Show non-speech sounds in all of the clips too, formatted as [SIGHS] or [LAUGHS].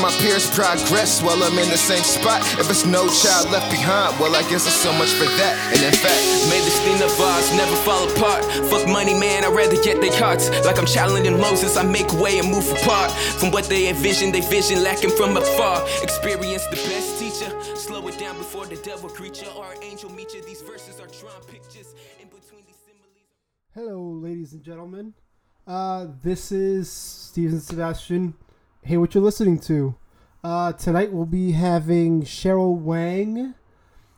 my peers progress while I'm in the same spot. If it's no child left behind, well, I guess it's so much for that. And in fact, May stain of ours never fall apart. Fuck money, man, I'd rather get their hearts. Like I'm challenging Moses, I make way and move apart. From what they envision, they vision lacking from afar. Experience the best teacher. Slow it down before the devil creature or angel meet you. These verses are drawn pictures in between these similes. Hello, ladies and gentlemen. Uh, this is Steven Sebastian. Hey, what you're listening to? Uh, tonight we'll be having Cheryl Wang,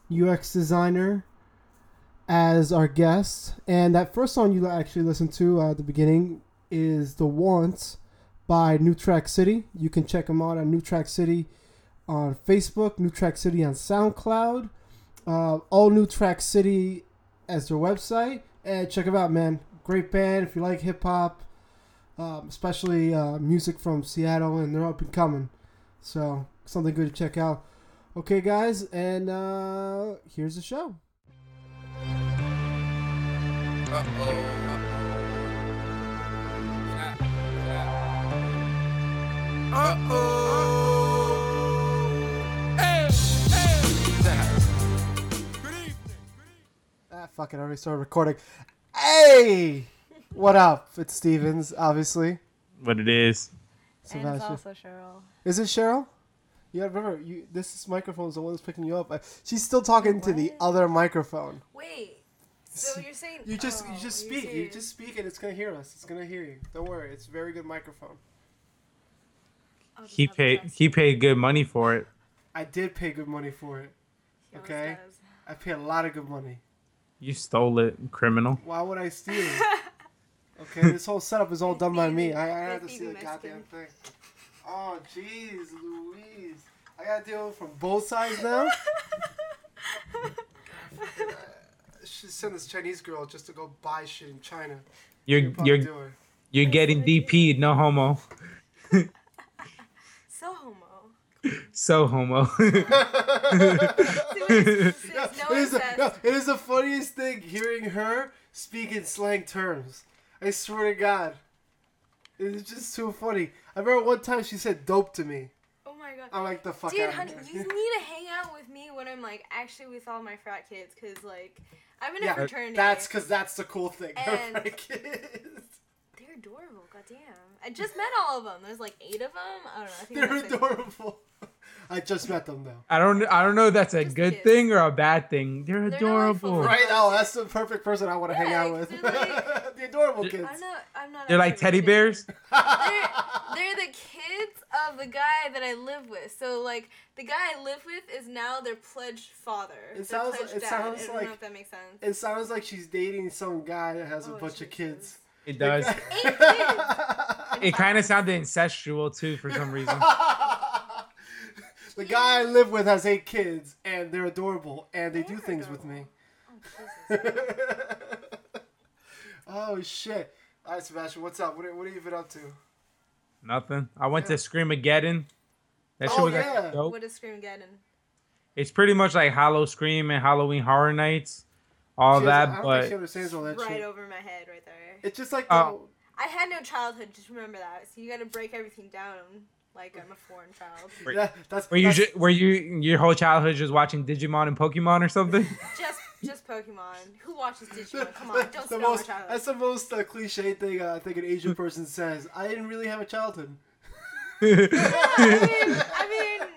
UX designer, as our guest. And that first song you actually listened to uh, at the beginning is "The Want" by New Track City. You can check them out on New Track City on Facebook, New Track City on SoundCloud, uh, all New Track City as their website. And check them out, man. Great band. If you like hip hop, um, especially uh, music from Seattle, and they're up and coming. So something good to check out. Okay, guys, and uh, here's the show. Uh-oh. Uh oh. Hey, hey. Good evening. Good evening. Ah, fuck it, I already started recording. Hey, what up? It's Stevens, obviously. What it is. And it's Sebastian. also Cheryl. Is it Cheryl? Yeah, remember, you. This microphone is the one that's picking you up. Uh, She's still talking to the other microphone. Wait. So you're saying You just, oh, you just speak. You serious. just speak, and it's gonna hear us. It's gonna hear you. Don't worry. It's a very good microphone. He paid he paid good money for it. I did pay good money for it. He okay. does. I paid a lot of good money. You stole it, criminal. Why would I steal it? [LAUGHS] Okay, this whole setup is all done by me. I, I have to see the thieving goddamn thing. Oh, jeez, Louise. I gotta deal with from both sides now. [LAUGHS] she sent this Chinese girl just to go buy shit in China. You're Could probably you're you're getting DP'd, no homo. [LAUGHS] So homo. So homo. [LAUGHS] See what it says? No, No it, is the, no, it is the funniest thing hearing her speak in slang terms. I swear to God. It's just too funny. I remember one time she said dope to me. Oh my god. I'm like, the fuck Dude, honey, you need to hang out with me when I'm like actually with all my frat kids, cause like I'm in a Yeah, fraternity. that's because that's the cool thing. And- friend kids. [LAUGHS] they're adorable. Goddamn. I just met all of them. There's like eight of them. I don't know. I think They're adorable. it. Adorable. I just met them though. I don't I don't know if that's a Just good kids. thing or a bad thing. They're They're adorable. like Right oh, now, that's the perfect person I want to hang out with. like- [LAUGHS] the adorable kids. I'm not. I'm not. They're like teddy related. bears. [LAUGHS] they're, they're the kids of the guy that I live with. So like the guy I live with is now their pledged father. It sounds- pledged it dad. sounds I don't like- know if that makes sense. It sounds like she's dating some guy that has a Oh, bunch of kids. It does. Eight kids. It kind of sounded incestual too for some reason. [LAUGHS] the guy I live with has eight kids, and they're adorable, and they, They do are things with me. Oh, Jesus. [LAUGHS] oh shit! All right, Sebastian, what's up? What, what have you been up to? Nothing. I went to Screamageddon. That shit Oh, was yeah. actually dope. what is Screamageddon? It's pretty much like Howl-O-Scream and Halloween Horror Nights, all She that. doesn't- I don't think she But understands all that Right shit. over my head, right there. It's just like Oh. I had no childhood. Just remember that. So you got to break everything down like I'm a foreign child. [LAUGHS] the, yeah, that's were you that's, ju- were you your whole childhood just watching Digimon and Pokemon or something? [LAUGHS] just, just Pokemon. Who watches Digimon? Come on, [LAUGHS] don't the spell my childhood. that's the most uh, cliche thing uh, I think an Asian person says. I didn't really have a childhood. I mean, I mean,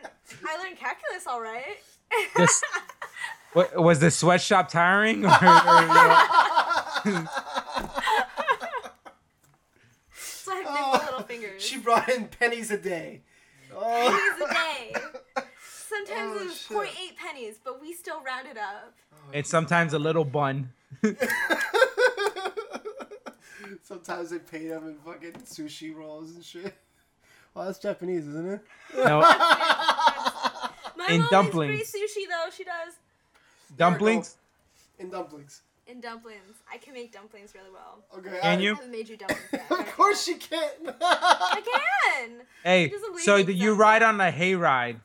I learned calculus all right. This- What, was the sweatshop tiring? Or, or, you know- so I have nimble little fingers. Oh, She brought in pennies a day. Oh. [LAUGHS] pennies a day. Oh. [LAUGHS] Sometimes Oh, it was shit. 0.8 pennies, but we still rounded up. Oh, and sometimes a little bun. [LAUGHS] Sometimes they pay them in fucking sushi rolls and shit. Well, that's Japanese, isn't it? No, My In mom dumplings. makes great sushi though. She does. dumplings. In dumplings. In dumplings, I can make dumplings really well. Okay. Can I- you? I haven't made you dumplings yet. [LAUGHS] of course she can. [LAUGHS] I can. Hey, so me that because you ride on a hayride,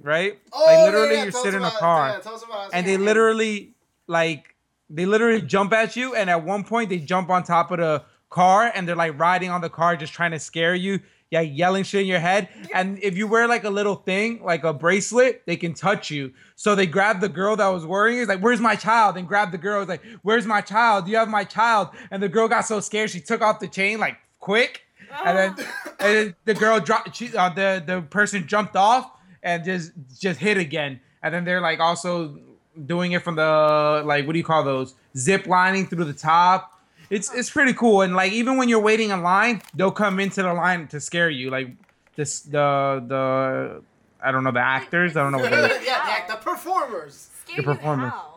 right? Oh, like literally, yeah, you tell sit in a car, Yeah, tell us about and they literally like they literally jump at you, and at one point they jump on top of the car, and they're like riding on the car, just trying to scare you. Yeah, yelling shit in your head. And if you wear like a little thing, like a bracelet, they can touch you. So they grabbed the girl that was wearing it. It's like, "Where's my child?" And grabbed the girl. It's like, "Where's my child? Do you have my child?" And the girl got so scared she took off the chain like quick, and then, and then the girl dropped. She, uh, the the person jumped off and just just hit again. And then they're like also doing it from the like what do you call those zip lining through the top. It's it's pretty cool. And like even when you're waiting in line, they'll come into the line to scare you. Like this the the I don't know the actors. I don't know what [LAUGHS] yeah, they're the, act- the performers. Scare The you how?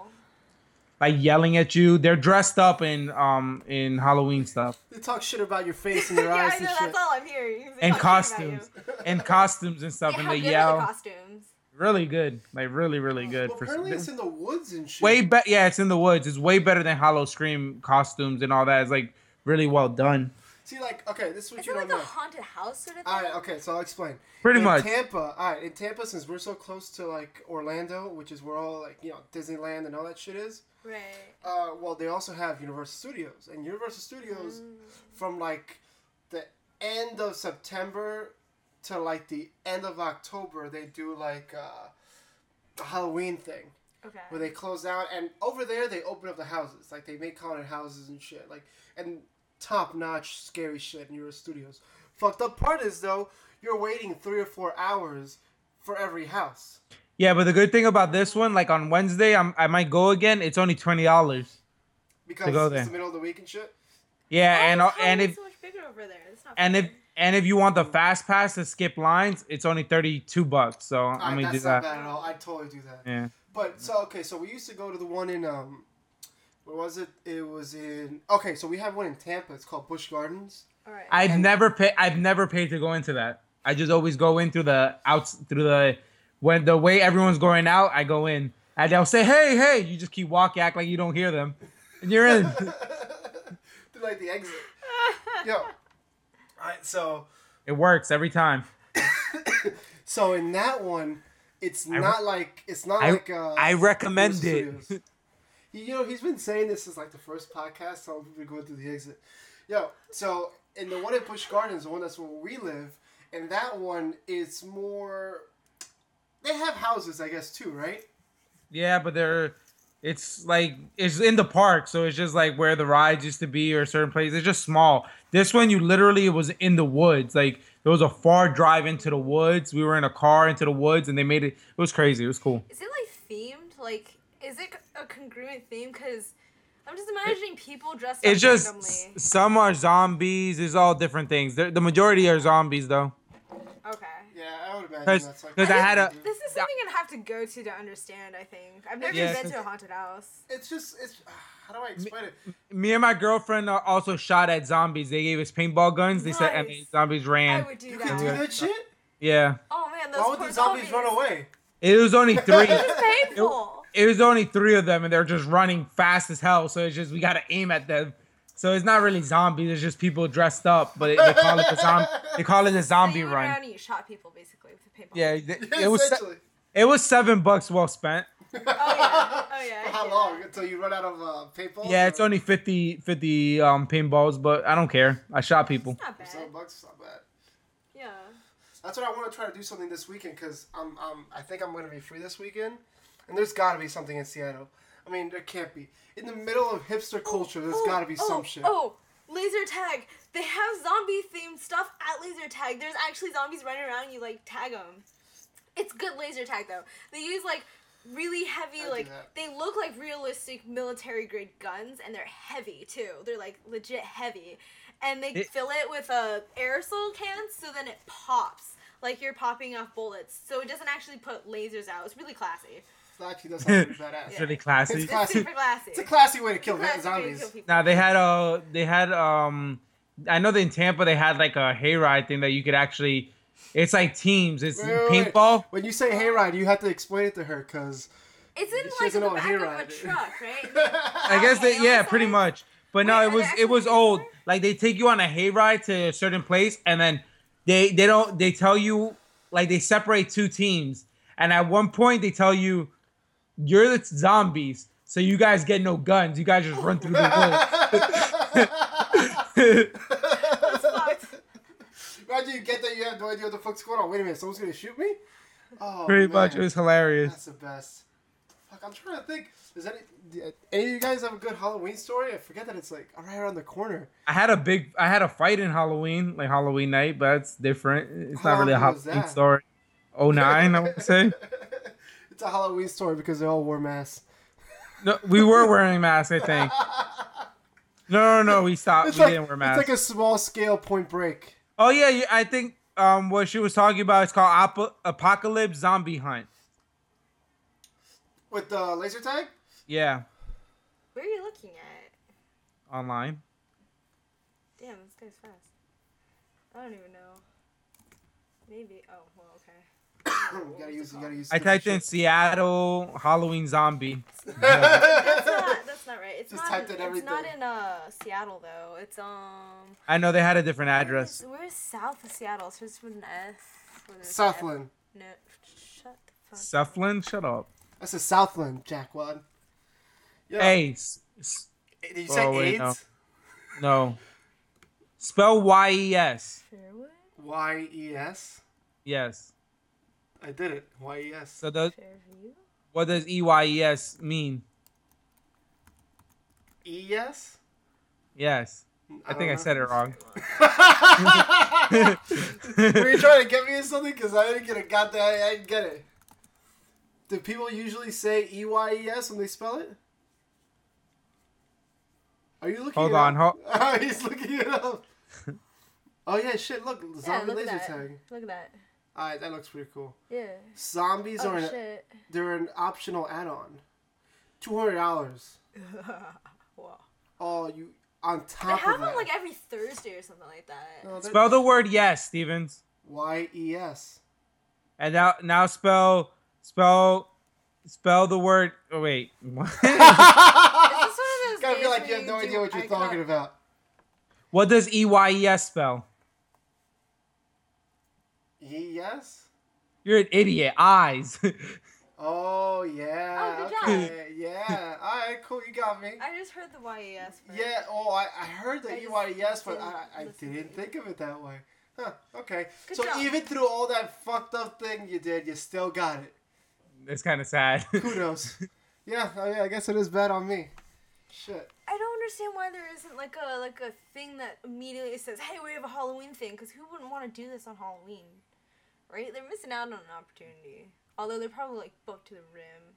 like yelling at you. They're dressed up in um in Halloween stuff They talk shit about your face and your [LAUGHS] yeah, eyes I and know. shit. That's all I'm hearing. They and talk shit about costumes and costumes and stuff, Yeah, and they good are the yell. costumes? Really good, like really really good. Well, for apparently it's in the woods and shit. way better. Yeah, it's in the woods. It's way better than Howl-O-Scream costumes and all that. It's like really well done. See, like, okay, this is what Is you it don't like a haunted house sort of thing? All right, okay, so I'll explain. Pretty in much. Tampa, all right, in Tampa, since we're so close to like Orlando, which is where all like you know Disneyland and all that shit is. Right. Uh, well, they also have Universal Studios, and Universal Studios, from like the end of September to like the end of October, they do like uh, a Halloween thing Okay. where they close down, and over there they open up the houses, like they make haunted houses and shit, like and top notch scary shit in Universal Studios. Fucked up part is though, you're waiting three or four hours for every house. Yeah, but the good thing about this one, like on Wednesday, I'm, I might go again. It's only twenty dollars. Because go it's there. the middle of the week and shit. Yeah, Why and uh, and Halloween if so much bigger over there. It's not and if fair. And if you want the fast pass to skip lines, it's only thirty two bucks. So I'm Alright, gonna do that's not that. bad at all. I totally do that. Yeah. But so okay, so we used to go to the one in um, where was it? It was in okay. So we have one in Tampa. It's called Busch Gardens. All right. I've And- never paid. I've never paid to go into that. I just always go in through the outs through the when the way everyone's going out. I go in and they'll say, "Hey, hey!" You just keep walking, act like you don't hear them, and you're in. [LAUGHS] to like the exit. Yo. Alright, so it works every time. [COUGHS] so in that one, it's I re- not like it's not I- like uh. I recommend it. [LAUGHS] You know, he's been saying this since like the first podcast. So we're going through the exit. Yo, so in the one at Busch Gardens, the one that's where we live, and that one is more. They have houses, I guess, too, right? Yeah, but they're it's like it's in the park, so it's just like where the rides used to be or certain places. It's just small. This one you literally was in the woods. Like there was a far drive into the woods. We were in a car into the woods and they made it it was crazy. It was cool. Is it like themed? Like, is it a congruent theme? Because I'm just imagining people dressed up It's just randomly. some are zombies, it's all different things. the majority are zombies though. Okay. Yeah, I would imagine 'Cause- that's like. 'cause I had a- This is something I'd have to go to to understand. I think I've never Yeah, been 'cause- to a haunted house. It's just it's. Ah, how do I explain it? Me and my girlfriend also shot at zombies. They gave us paintball guns. They said and Nice. the zombies I ran. would do You that. can do that shit. Yeah. Oh man, those Why would the zombies run away? It was only [LAUGHS] three. It's painful. it was only three of them and they're just running fast as hell so it's just we gotta aim at them so it's not really zombies it's just people dressed up but they call it the zombie they call it a So zombie you went run around and you shot people basically with a paintball. yeah th- [LAUGHS] it was se- it was seven bucks well spent Oh yeah. Oh yeah. For [LAUGHS] how yeah. long? Until you run out of uh, paintballs? yeah it's only 50 50 um paintballs but i don't care i shot people It's Not bad. Seven bucks is not bad. Yeah. That's what I want to try to do something this weekend because I'm, um, I think I'm going to be free this weekend, and there's got to be something in Seattle. I mean, there can't be. In the middle of hipster culture, there's Oh, got to be oh, some shit. Oh, oh, laser tag. They have zombie themed stuff at laser tag. There's actually zombies running around. And you like tag them. It's good laser tag though. They use like really heavy, I like they look like realistic military grade guns, and they're heavy too. They're like legit heavy, and they It- fill it with a aerosol can so then it pops like you're popping off bullets. So it doesn't actually put lasers out. It's really classy. It actually does sound pretty badass. it's really classy It's It's Classy. super classy. It's a classy way to kill Classy way to zombies. kill people. now they had uh they had um i know that in tampa they had like a hayride thing that you could actually it's like teams it's Wait, wait, wait. paintball When you say hayride, you have to explain it to her because It's in She like doesn't the know what back of a hayride is. truck, right? [LAUGHS] I guess that yeah, pretty much. But no, Wait, it are was they it was actually old. there? Like they take you on a hayride to a certain place, and then they they don't they tell you like they separate two teams, and at one point they tell you you're the zombies, so you guys get no guns. You guys just run through the woods. That's fucked. I Imagine you get that you have no idea what the fuck's going on. Wait a minute, someone's gonna shoot me? Oh, Pretty much, it was hilarious. That's the best. Fuck, I'm trying to think. Does any any of you guys have a good Halloween story? I forget that it's like right around the corner. I had a big, I had a fight in Halloween, like Halloween night, but it's different. It's How not really a Halloween story. Oh nine, I would say. [LAUGHS] it's a Halloween story because they all wore masks. No, we were wearing masks, I think. [LAUGHS] No, no, no, we stopped. It's we like, didn't wear masks. it's like a small scale Point Break. Oh yeah, yeah, I think um what she was talking about is called Apo- Apocalypse Zombie Hunt. With the laser tag? Yeah, Where are you looking at? online. Damn, this guy's fast. I don't even know. Maybe. Oh, well, okay. you gotta use. You gotta use. I typed in Seattle Halloween zombie. [LAUGHS] That's not. That's not right. It's Just not. typed in, in it's not in uh Seattle though. It's um. I know they had a different address. Where's, where's south of Seattle? It starts with an S. or F. Southland. No, shut the fuck. Sufflin, shut up. That's a Southland, Jackwad. Yeah. Hey, s- s- Did you say Oh, wait, AIDS? no. no. Spell Y E S. Fairwood. Y E S. Yes. I did it. Y E S. So does Fairview. what does E Y E S mean? E S. Yes. I think I said it wrong. [LAUGHS] Were you trying to get me in something? Because I didn't get it. Got that? I didn't get it. Do people usually say E Y E S when they spell it? Are you looking? Hold it on, Up? ho- [LAUGHS] He's looking it up. [LAUGHS] oh yeah, shit! Look, Yeah, zombie look laser tag. Look at that. Alright, that looks pretty cool. Yeah. Zombies Oh are an, shit. they're an optional add-on. Two hundred dollars. [LAUGHS] Wow. Oh, you on top. They have of them that. like every Thursday or something like that. No, Spell the word yes, Stevens. Y E S. And now now spell spell spell the word oh wait. What? [LAUGHS] Is this one of those [LAUGHS] Gotta be like you have no idea what you're icon- talking about. what does E Y E S spell? E S. You're an idiot. Eyes. [LAUGHS] Oh yeah. Oh, good job. okay, [LAUGHS] Yeah. All right. Cool. You got me. I just heard the YES. first. Yeah. Oh, I, I heard the I E just Y E S, but I, I didn't think of it that way. Huh. Okay. Good so job. even through all that fucked up thing you did, you still got it. It's kind of sad. [LAUGHS] Kudos. yeah. I, mean, I guess it is bad on me. Shit. I don't understand why there isn't like a like a thing that immediately says, "Hey, we have a Halloween thing," because who wouldn't want to do this on Halloween, right? They're missing out on an opportunity. Although they're probably like booked to the rim.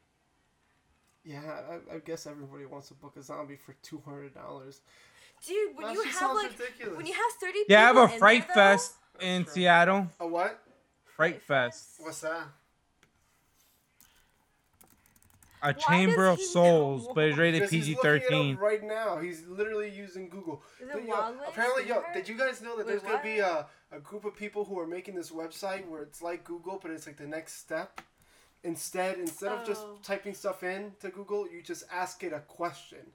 Yeah. I, I guess everybody wants to book a zombie for two hundred dollars. Dude, when That you have like ridiculous. when you have thirty. yeah, I have a in Fright there, though- Fest in Seattle. A what? Fright Fest. What's that? A does Chamber of Souls, know? but it's rated Because he's PG looking it up thirteen. right now. He's literally using Google. Is But, it yo, Wildlands? apparently, yo, did you guys know that Wait, there's gonna be a, a group of people who are making this website where it's like Google, but it's like the next step. Instead, instead of just Oh. typing stuff in to Google, you just ask it a question,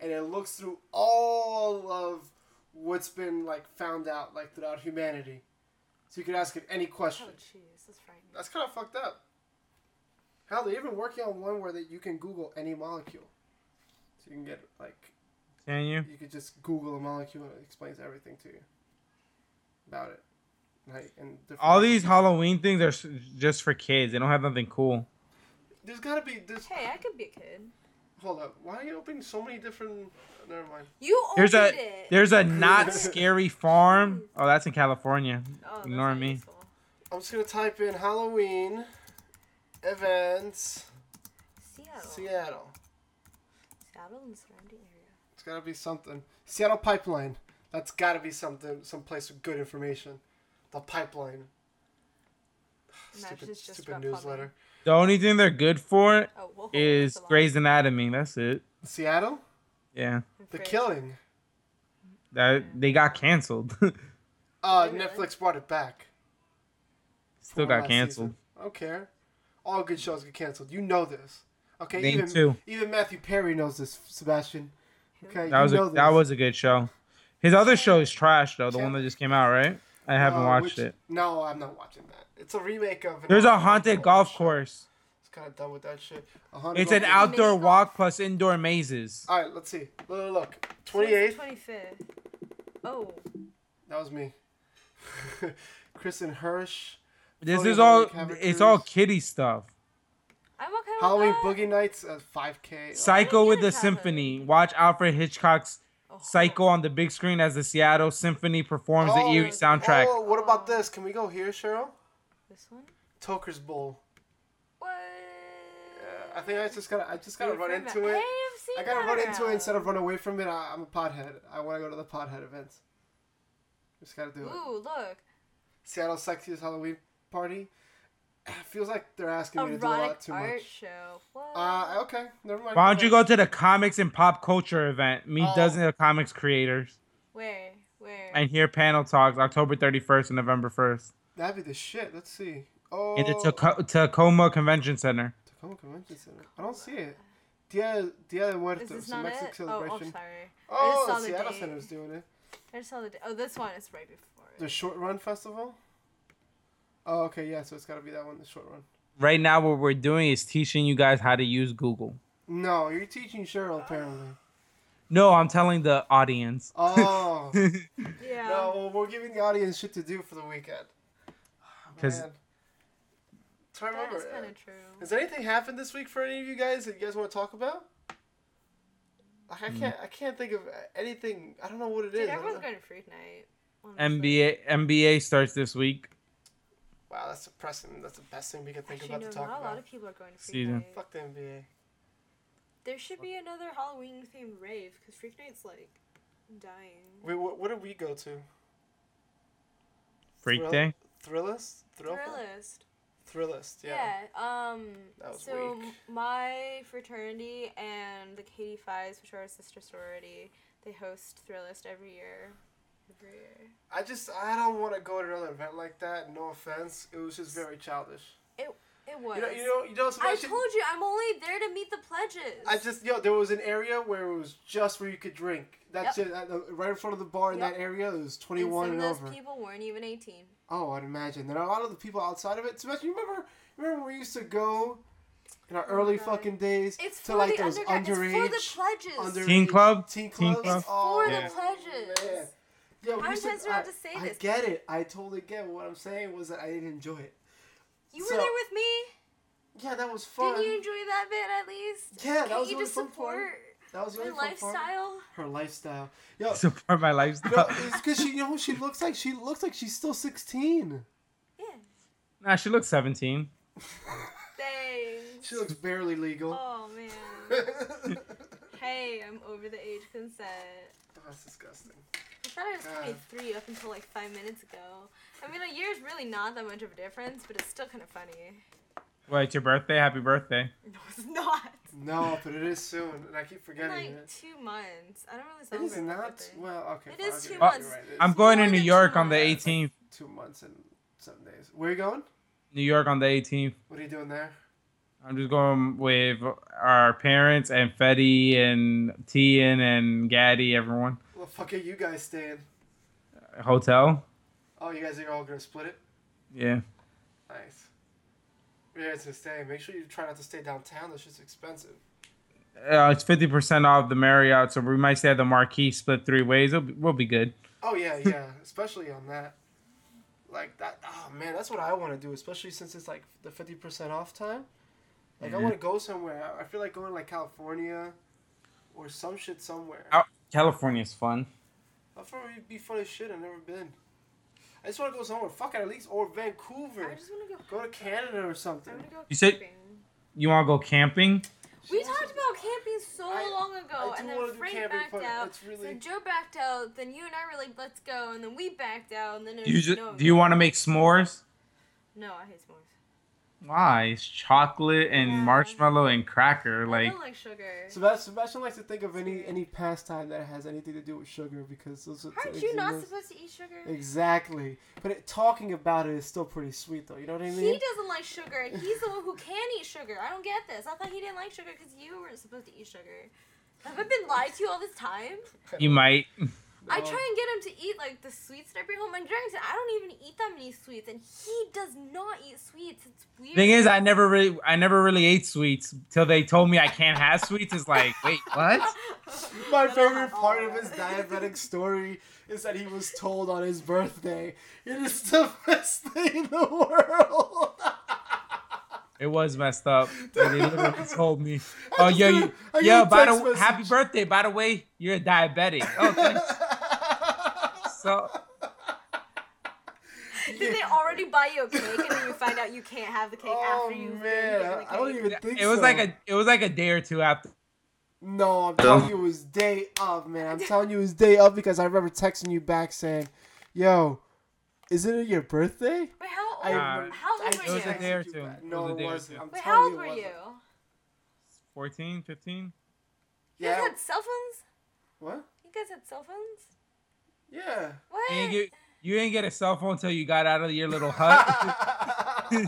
and it looks through all of what's been like found out like throughout humanity. So you can ask it any question. Oh jeez, that's frightening. That's kind of fucked up. Hell, they're even working on one where that you can Google any molecule, so you can get like Can you? you could just Google a molecule and it explains everything to you about it. Like and different- All these Halloween things are just for kids. They don't have nothing cool. There's gotta be this. Hey, I could be a kid. Hold up. Why are you opening so many different? Never mind. You There's opened a it. there's a [LAUGHS] Knott's Scary Farm. Oh, that's in California. Oh, Ignore me. useful. I'm just gonna type in Halloween events Seattle. Seattle. Seattle and surrounding area. It's gotta be something. Seattle pipeline. That's gotta be something. Some place with good information. The pipeline. [SIGHS] Stupid, stupid about newsletter. The only thing they're good for Oh, well, hold is that's. Grey's Anatomy. That's it. Seattle. Yeah, The killing. that they got canceled. [LAUGHS] Uh, Really? Netflix brought it back. Still for got canceled. season. I don't care. All good shows get canceled. You know this. Okay, Name even two. even Matthew Perry knows this, Sebastian. Okay, That you was know a, that was a good show. His other show is trash though. The one that just came out, right? I haven't Uh, watched which- it. No, I'm not watching that. It's a remake of. There's a haunted golf show. course. It's kind of done with that shit. A haunted It's golf an course. outdoor Mini golf? walk plus indoor mazes. All right, let's see. Look, look, look. So it's the 28th. 25th. Oh, That was me. [LAUGHS] Kristen Hirsch. This is all. It's all Cavern kitty stuff. I'm okay with Halloween that. Boogie Nights at 5K. Psycho with the symphony. Watch Alfred Hitchcock's. Psycho on the big screen as the Seattle Symphony performs the Oh, eerie soundtrack. Oh, what about this? Can we go here, Cheryl? This one? Toker's Bowl. What? Yeah, I think I just gotta, I just gotta run into minute. it. Hey, I've seen I gotta that run into it instead of run away from it. I, I'm a pothead. I want to go to the pothead events. Just gotta do it. Ooh, look. Seattle Sexiest Halloween Party. It feels like they're asking me to do a lot Erotic too art much. show. What? Uh, okay, never mind. Why don't you go to the comics and pop culture event? Meet Oh. dozens of comics creators Where? Where? and hear panel talks October 31st and November 1st That'd be the shit. Let's see. Oh, in the Taco- Tacoma Convention Center. Tacoma Convention Center. I don't see it. Dia Dia de Is Muertos, this the not Mexican it? Oh, oh, celebration. sorry. I Oh, just the saw the Seattle date. Center's doing it. I just saw the. Oh, this one is right before. The. Short Run Festival. Oh, okay, yeah. So it's gotta be that one, the Short one. Right now, what we're doing is teaching you guys how to use Google. No, you're teaching Cheryl apparently. No, I'm telling the audience. Oh. [LAUGHS] Yeah. No, well, we're giving the audience shit to do for the weekend. 'Cause- Man. Try to That remember. is kind uh, of true. Has anything happened this week for any of you guys that you guys want to talk about? Like, I can't. I can't think of anything. I don't know what it is. Dude, I don't everyone's going to Freak Night. honestly. NBA NBA starts this week. Wow, that's depressing. That's the best thing we could think Actually, about no, to talk not a about. lot of people are going to Freak Season. Night. Fuck the NBA. There should be another Halloween themed rave because Freak Night's like dying. Wait, what, what did we go to? Freak Thrill- Day. Thrillist. Thrill. Thrillist. Thrillist. Yeah. Yeah. Um. That was so weak. m- my fraternity and the Katie Fives, which are our sister sorority, they host Thrillist every year. Every. I just I don't want to go to another event like that. No offense. It was just very childish. It it was. You know. You know. You know. I Sebastian- told you I'm only there to meet the pledges. I just yo, there was an area where it was just where you could drink. That's Yep. it. At the, right in front of the bar in Yep. that area, it was and twenty some one of and, those over. people weren't even 18. Oh, I'd imagine. There are a lot of the people outside of it. Especially, you remember, remember when we used to go in our oh early God. fucking days It's to like those undergrad. underage, It's for the pledges. underage Teen club? teen Teen club? It's Oh, for Yeah. the pledges. man. Yeah, we How many times do I have to say I this? get it. I totally get. It. What I'm saying was that I didn't enjoy it. You So- were there with me. Yeah, that was fun. Didn't you enjoy that bit at least? Yeah, that Can't was you really just fun part. support that was really her fun part. lifestyle? Her lifestyle. Yo, [LAUGHS] Support my no, lifestyle. it's because she, you know, what she looks like. She looks like she's still 16. Yeah. Nah, she looks 17. Thanks. She looks barely legal. Oh man. [LAUGHS] hey, I'm over the age consent. That's disgusting. I thought I was God. 23 up until like five minutes ago. I mean, a year is really not that much of a difference, but it's still kind of funny. Wait, it's your birthday? Happy birthday. [LAUGHS] No, it's not. No, but it is soon, and I keep In forgetting like it. two months. I don't really It celebrate is my not. birthday. Well, okay. It fine, is I'll two give you- months. you're right, it I'm going to New York on the months. 18th. two months and seven days. Where are you going? New York on the 18th. What are you doing there? I'm just going with our parents and Fetty and Tian and Gaddy, everyone. Where the fuck are you guys staying? Hotel. Oh, you guys are all gonna split it. Yeah. Nice. You guys gonna stay? Make sure you try not to stay downtown. That's just expensive. Uh, it's 50% off the Marriott, so we might stay at the Marquis split three ways. It'll be, we'll be good. Oh yeah, [LAUGHS] yeah. especially on that. Like that. Oh man, that's what I want to do. Especially since it's like the fifty percent off time. Like I want to go somewhere. I feel like going to, like California, or some shit somewhere. Oh. California's fun. I'll probably be fun as shit. I've never been. I just want to go somewhere. Fuck it, at least or Vancouver. I just want to go. Go to Canada or something. I want to go You said- camping. You want to go camping? We talked about camping so I- long ago, I and then wanna do Frank camping, backed out. really- Then Joe backed out. Then you and I were like, "Let's go," and then we backed out, and then it was You just, no. do you want to make s'mores? No, I hate s'mores. Why? It's chocolate and Yeah. marshmallow and cracker. I Like, don't like sugar. Sebastian, Sebastian likes to think of any any pastime that has anything to do with sugar because those are Aren't things you not supposed to eat sugar? Exactly, but it, talking about it is still pretty sweet though. You know what I mean? He doesn't like sugar. He's the one who can eat sugar. I don't get this. I thought he didn't like sugar because you weren't supposed to eat sugar. Have I been lied to all this time? you might. [LAUGHS] I try and get him to eat like the sweets that I bring home. And granted, I don't even eat that many sweets, and he does not eat sweets. It's weird. Thing is, I never really, I never really ate sweets till they told me I can't have sweets. It's like, wait, what? [LAUGHS] My favorite part of his diabetic story is that he was told on his birthday. It is the best thing in the world. It was messed up. They literally [LAUGHS] told me. Oh, just yo, you, yo, by text the happy birthday. By the way, you're a diabetic. Oh, thanks. So [LAUGHS] Did they already buy you a cake and then you find out you can't have the cake Oh after you've been man, the I, I don't even think it was so. like a it was like a day or two after. No, I'm telling you, it was day of, man. I'm telling you, it was day of because I remember texting you back saying, "Yo, isn't it your birthday?" Wait, how old, I Nah, remember- how old I were It was you? a day or two. back. It No, was a it day or wasn't. two. I'm Wait, telling how old it were you? 14, 15? You guys had cell phones? What? You guys had cell phones? Yeah. What? You didn't get you didn't get a cell phone until you got out of your little [LAUGHS] hut. I got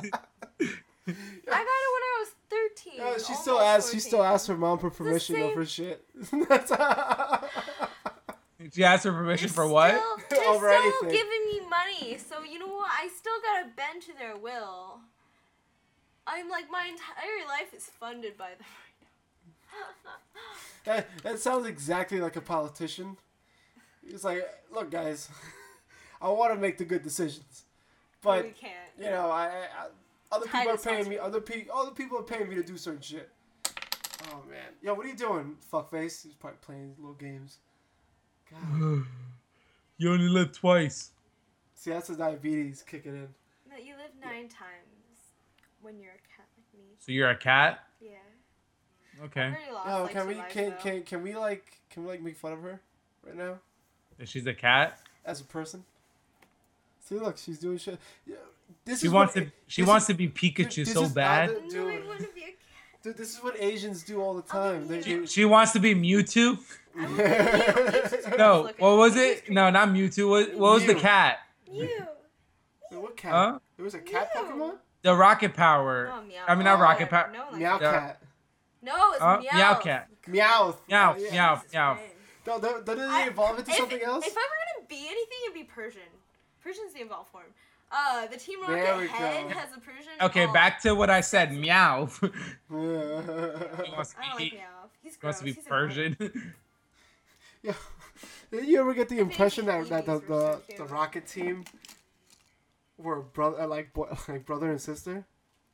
it when I was 13. No, she still asks. She still asks her mom for permission same- over shit. [LAUGHS] She asked for permission They're for what? Still, [LAUGHS] they're Over still anything. giving me money, so you know what? I still gotta bend to their will. I'm like my entire life is funded by them right now. that, that sounds exactly like a politician. He's like, look, guys, [LAUGHS] I want to make the good decisions, but we can't. you know, I, I other people are paying me. Other people, other people are paying me to do certain shit. Oh man, yo, what are you doing, fuckface? He's probably playing little games. [SIGHS] God, You only live twice. see, that's the diabetes kicking in. No, you live nine times when you're a cat like me. So you're a cat? Yeah. Okay. Pretty lost, Yo, like, can we to life, can though. can can we like can we like make fun of her right now She's a cat. as a person? See, look, she's doing shit. Yeah, This She is wants what, to she wants is- to be Pikachu this so is bad. other- No, I Dude. want to be a cat. Dude, this is what Asians do all the time. They, She- She wants to be Mewtwo. I want to be a No, what was it? No, not Mewtwo. What, what was the cat? You. Wait, what cat? Huh? There was a cat Mew. Pokemon. The Rocket Power. Oh, meow. I mean, not Oh, Rocket Power. No, like Meow cat. No, it's Uh, meow. meow cat. Meowth. Meow, Oh, yeah. meow. Jesus meow. Christ. No, don't, don't I- evolve into if, something else? If I were gonna be anything, it'd be Persian. Persian's the evolved form. Uh, the Team Rocket head go. has a Persian. Okay, oh, back to what I said. Meow. [LAUGHS] [LAUGHS] he yeah. wants to I don't be, like meow. He's he gross. wants to be He's annoying. Persian. [LAUGHS] Did you ever get the impression that, that the, were so the, the Rocket team were brother like boy, like brother and sister?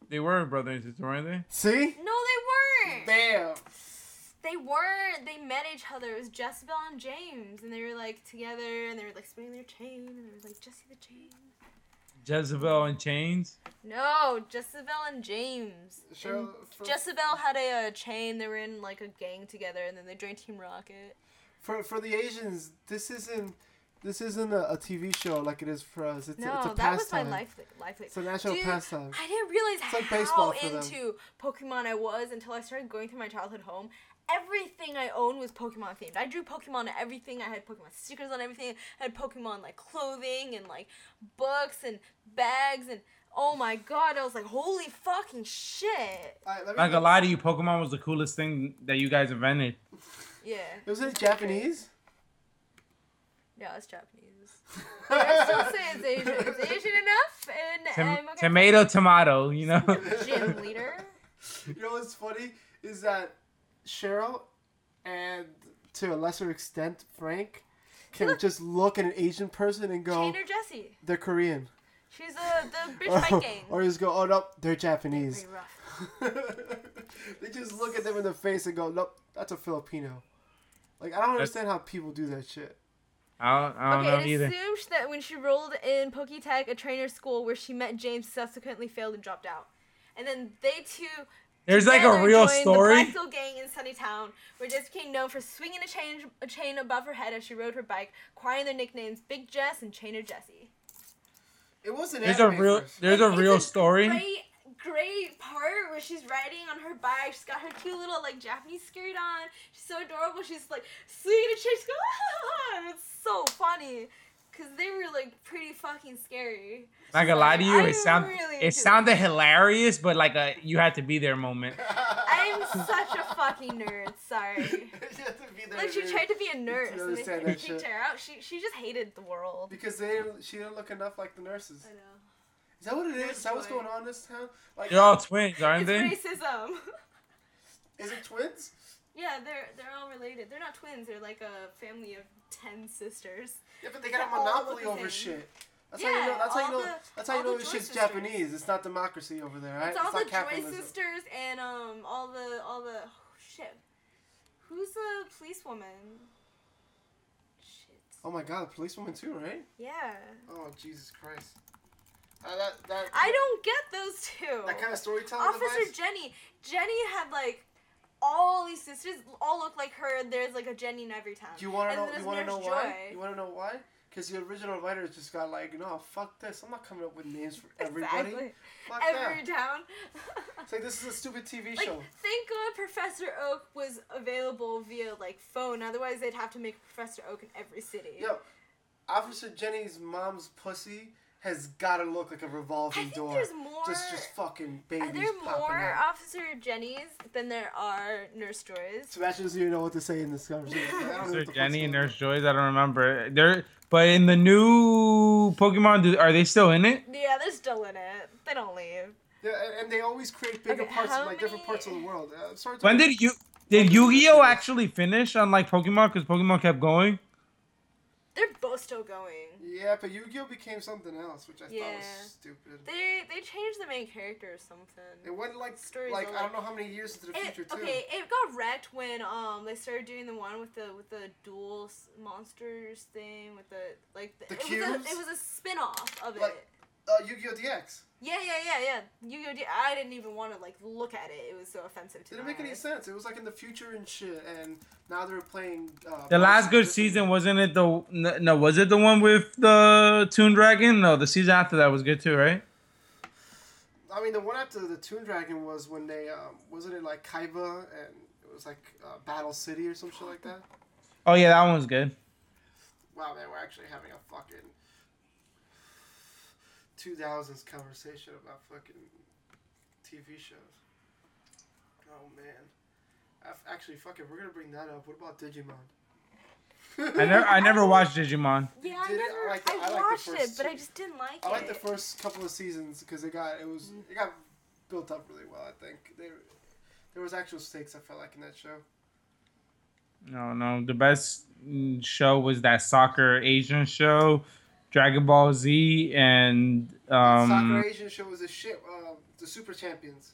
they were brother and sister, weren't they? See? No, they weren't. Bam. They weren't. They met each other. It was Jezebel and James, and they were like together, and they were like spinning their chain, and they were like Jessie the Chain. Jezebel and Chains. No, Jezebel and James. Sure, And for- Jezebel had a, uh chain. They were in like a gang together, and then they joined Team Rocket. For for the Asians, this isn't this isn't a, a TV show like it is for us. It's, No, a, it's a that was my pastime. life. Life. It's a national Dude, pastime. I didn't realize like how baseball for them. into Pokemon I was until I started going through my childhood home. Everything I owned was Pokemon themed. I drew Pokemon on everything. I had Pokemon stickers on everything. I had Pokemon like clothing and like books and bags and oh my god, I was like, holy fucking shit. Alright, let me Not gonna lie to you, Pokemon was the coolest thing that you guys invented. Yeah. Was it Japanese? Yeah, it's Japanese. But I still say it's Asian. It's [LAUGHS] Asian enough, and Tom- I'm um, okay. tomato, tomato. You know. Gym leader. [LAUGHS] You know what's funny is that Cheryl and to a lesser extent Frank can just look at an Asian person and go, Chain or Jessie. they're Korean. She's a, the British [LAUGHS] Or, fight gang. or just go, oh no, they're Japanese. Pretty rough. [LAUGHS] they just look at them in the face and go, nope, that's a Filipino. Like I don't understand how people do that shit. I don't, I don't know Okay, it either. assumes that when she rolled in Poketech, a trainer school where she met James, subsequently failed and dropped out. And then they two There's like a real story. The Blackville gang in Sunnytown, where Jess became known for swinging a chain, a chain above her head as she rode her bike, acquiring their nicknames Big Jess and Chainer Jessie. It wasn't. There's a real first. there's a it's real story. Great, great part where she's riding on her bike. She's got her cute little like Japanese skirt on. She's so adorable. She's like swinging a chain. She's going, [LAUGHS] ah, it's so funny. Cause they were like pretty fucking scary. Not gonna lie to you, I'm it sound really it sounded hilarious, but like a you had to be there moment. I'm such a fucking nerd. Sorry. [LAUGHS] You have to be there, Like she tried to be a nurse and they understand they that kicked shit. her out. She she just hated the world. because they didn't, she didn't look enough like the nurses. I know. Is that what it is? Is that what's going on in this town? Like, They're all twins, aren't It's they? racism. is it twins? Yeah, they're they're all related. They're not twins. They're like a family of ten sisters. Yeah, but they got a all monopoly over same. shit. That's how you know. Yeah, That's how you all know. the- that's how you all know the this Joy shit's sisters. Japanese. It's not democracy over there, right? It's all not the Joy capitalism. sisters and um all the all the oh, shit. Who's the policewoman? Shit. Oh my god, the policewoman too, right? Yeah. Oh Jesus Christ. Uh, that that I don't get those two. that kind of storytelling Officer device. Jenny. Jenny had like all these sisters all look like her. and There's like a Jenny in every town. Do you want to know? You want to know Nurse why? Joy. You want to know why? Because the original writers just got like, no, fuck this. I'm not coming up with names for [LAUGHS] everybody. Exactly. Fuck Every that. town. It's like this is a stupid TV like, show. thank God Professor Oak was available via like phone. Otherwise, they'd have to make Professor Oak in every city. Yo, Officer Jenny's mom's pussy has got to look like a revolving think door. there's more. Just, just fucking babies. Are there popping more out. Officer Jennies than there are Nurse Joys? Sebastian doesn't even know what to say in this conversation. I don't know Is what there the fuck's Jenny and. Nurse Joy's? I don't remember. They're but in the new Pokemon, do, are they still in it? Yeah, they're still in it. They don't leave. Yeah, and- and they always create bigger Okay, parts, of, like different parts of the many- world. Uh, sorry to When did you did Yu-Gi-Oh actually finish on like Pokemon? Because Pokemon kept going. They're both still going. Yeah, but Yu-Gi-Oh became something else, which I thought was stupid. They they changed the main character or something. It went like Story's like I don't know how many years into the It- future too. okay, it got wrecked when um they started doing the one with the with the Duel Monsters thing with the like the, The it was cubes? a, it was a spin off of Like- it. Uh, Yu-Gi-Oh GX. Yeah, yeah, yeah, yeah. Yu-Gi-Oh! D- I didn't even want to like look at it. It was so offensive to me. Didn't my make any sense. It was like in the future and shit, and now they're playing. Uh, The last good season wasn't it the no was it the one with the Toon Dragon? No, the season after that was good too, right? I mean, the one after the Toon Dragon was when they um, wasn't it like Kaiba and it was like uh, Battle City or some shit like that. Oh yeah, that one was good. Wow, man, we're actually having a fucking 2000s conversation about fucking TV shows. Oh man, I've, actually, fuck it, we're gonna bring that up. What about Digimon? I never I never watched Digimon. Yeah, I did it? I never. I, like the- I like the watched it, but I just didn't like it. I it. like the first couple of seasons because it got it was it got built up really well. I think there there was actual stakes. I felt like in that show. No, no, the best mm, show was that soccer Asian show, Dragon Ball Z, and um Soccer Asian show was a shit. Uh, the Super Champions.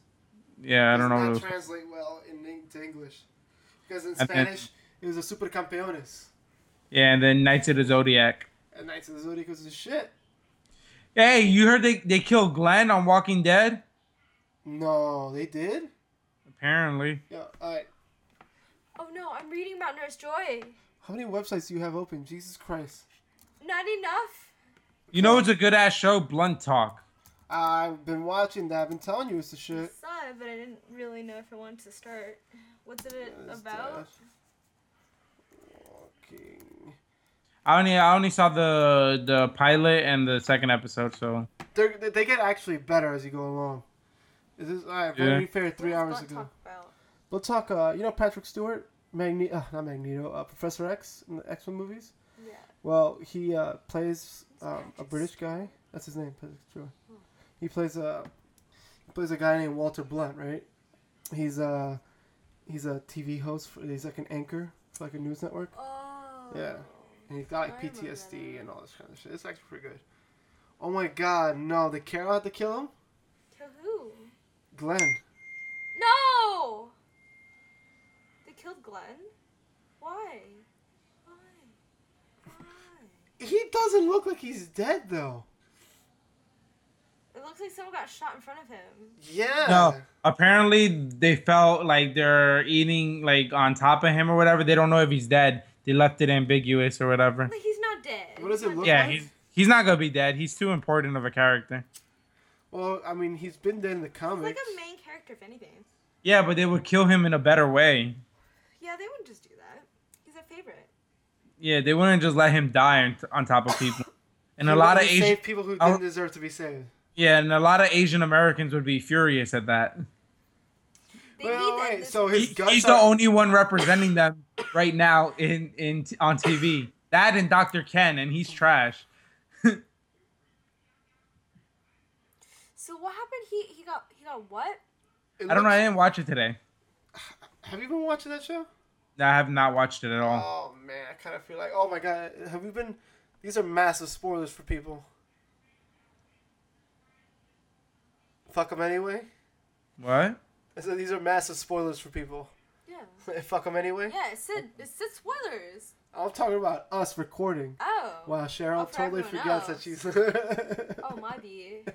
yeah, I don't know. Does What not translate well in to English because in And then- Spanish it was a Super Campeones. Yeah, and then Knights of the Zodiac. And Knights of the Zodiac was a shit. Hey, you heard they they killed Glenn on Walking Dead? No, they did. Apparently. Yeah. All right. Oh no, I'm reading about Nurse Joy. How many websites do you have open? Jesus Christ. Not enough. You know it's a good ass show, Blunt Talk. I've been watching that. I've been telling you it's the I shit. saw it, but I didn't really know if I wanted to start. What's it What is about? that? Walking. I only I only saw the the pilot and the second episode, so They're, they they get actually better as you go along. Is this all right? Yeah. Very fair. Three What hours does Blunt ago. Talk about? We'll talk. Uh, you know Patrick Stewart, Magneto, uh, not Magneto, uh, Professor X in the X Men movies. Well, he uh, plays um, a British guy. That's his name, Patrick Stewart. He plays a he plays a guy named Walter Blunt, right? He's uh he's a TV host. For, he's like an anchor for like a news network. Oh. Yeah. And he's got like PTSD and all this kind of shit. It's actually pretty good. Oh my god, no! Did Carol have to kill him? To who? Glenn. No. They killed Glenn. Why? Why? He doesn't look like he's dead though. It looks like someone got shot in front of him. Yeah. no. Apparently they felt like they're eating like on top of him or whatever. They don't know if he's dead. They left it ambiguous or whatever. Like he's not dead. What does He's it not look Yeah, dead. he's he's not gonna be dead. He's too important of a character. Well, I mean, he's been dead in the comic. He's like a main character, if anything. Yeah, but they would kill him in a better way. Yeah, they wouldn't just do that. He's a favorite. Yeah, they wouldn't just let him die on, on top of people. [LAUGHS] And a lot of Asian, people who I- didn't deserve to be saved. yeah, and a lot of Asian Americans would be furious at that. They Wait, wait, that. wait, so He- his guts he's are, the only one representing them right now in in on TV. That and Dr. Ken, and he's trash. So what happened? He he got he got what? it I don't know. I didn't watch it today. Have you been watching that show? I have not watched it at all. Oh man, I kind of feel like, oh my god, have you been? These are massive spoilers for people. Fuck them anyway. What? I said these are massive spoilers for people. Yeah. [LAUGHS] Fuck them anyway. Yeah, it said it said spoilers. I'm talking about us recording. Oh. Wow, Cheryl Oh, for totally everyone forgets that else. she's. [LAUGHS] Oh my b. [LAUGHS]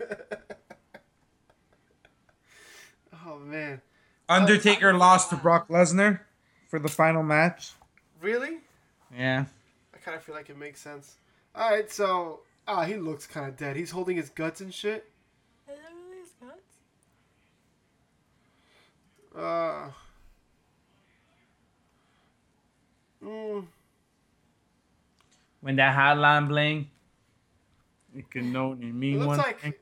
oh man, Undertaker uh, lost to Brock Lesnar for the final match. really? Yeah. I kind of feel like it makes sense. All right, so ah, he looks kind of dead. He's holding his guts and shit. Is that really his guts? Uh. Mm, When that hotline bling, it can only it mean looks one like thing.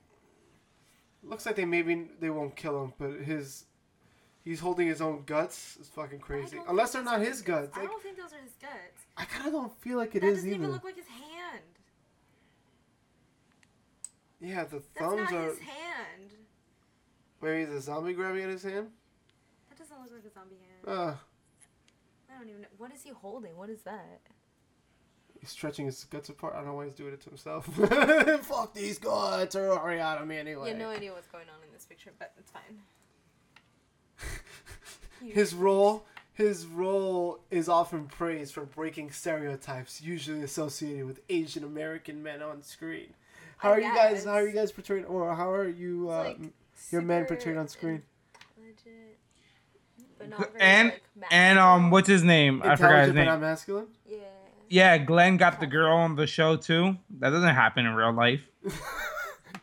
looks like they maybe they won't kill him, but his he's holding his own guts. It's fucking crazy. Unless they're not his guts. I Like, don't think those are his guts. I kind of don't feel like it that is doesn't either. even look like his hand. yeah, the That's thumbs not are. his hand. Maybe the zombie grabbing at his hand. That doesn't look like a zombie hand. Uh, I don't even know. What is he holding? What is that? he's stretching his guts apart. I don't know why he's doing it to himself. [LAUGHS] Fuck these guts, already out of me anyway. You have no idea what's going on in this picture, but it's fine. You- His role, his role is often praised for breaking stereotypes usually associated with Asian American men on screen. How I are you guys? How are you guys portrayed, or how are you? Uh, like your men portrayed on screen? Legit. But not very, And like, and um, what's his name? I forgot his Intelligent but not name. masculine. Yeah. Yeah, Glenn got the girl on the show too. That doesn't happen in real life. [LAUGHS]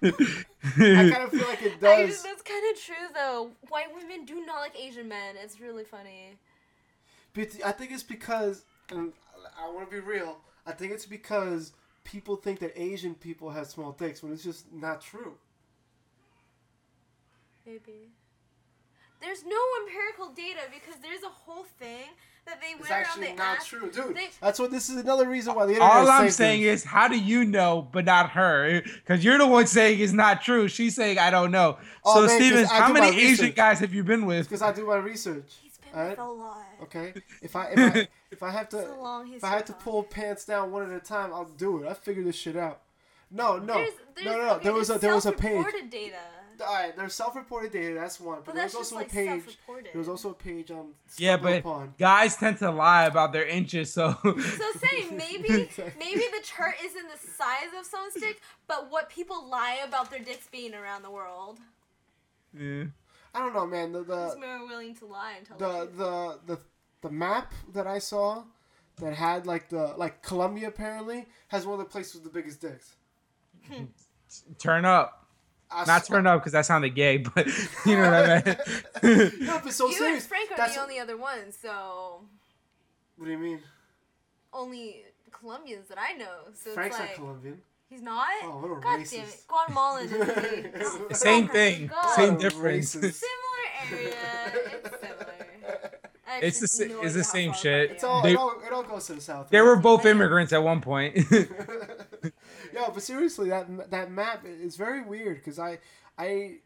I kind of feel like it does. that's kind of true though. White women do not like Asian men. It's really funny. But I think it's because, and I want to be real. I think it's because people think that Asian people have small dicks when it's just not true. Maybe. There's no empirical data because there's a whole thing that they It's went around. actually not asked, true, dude. They, That's what this is another reason why the internet. All is I'm saying things. is, how do you know, but not her? [LAUGHS] Because you're the one saying it's not true. She's saying I don't know. Oh, so, man, 'cause Stevens, how many Asian guys have you been with? because I do my research. he's been Alright. with a lot. Okay, if I if I [LAUGHS] if I have to It's if I have to pull pants down one at a time, I'll do it. I figure this shit out. No, no, There's, there's, no, no, no. okay, there was a there was a page. data. All right, there's self-reported data. That's one, but, But there was also like a page. self-reported. There was also a page on. Yeah, but Upon. guys tend to lie about their inches, so. So say maybe [LAUGHS] maybe the chart isn't the size of someone's dick, but what people lie about their dicks being around the world. Yeah. I don't know, man. The Who's the more willing to lie and tell the the the the, the map that I saw that had like the like Colombia apparently has one of the places with the biggest dicks. Hmm. Turn up. I Not saw- turn up because that sounded gay, but [LAUGHS] you know what I meant. [LAUGHS] No, but so you serious. and Frank are That's the only other ones, so what do you mean? only Colombians that I know. So Frank's it's not like Colombian. he's not. Oh, what a God racist. damn it, Guatemalan. is [LAUGHS] he? Same thing. God. Same What difference. racist. Similar area. It's similar. I It's the actually sa- it's the same shit. It's all, They- it, all, it all goes to the south. They were both immigrants at one point. [LAUGHS] [LAUGHS] Yo, but seriously, that that map is very weird because I, I,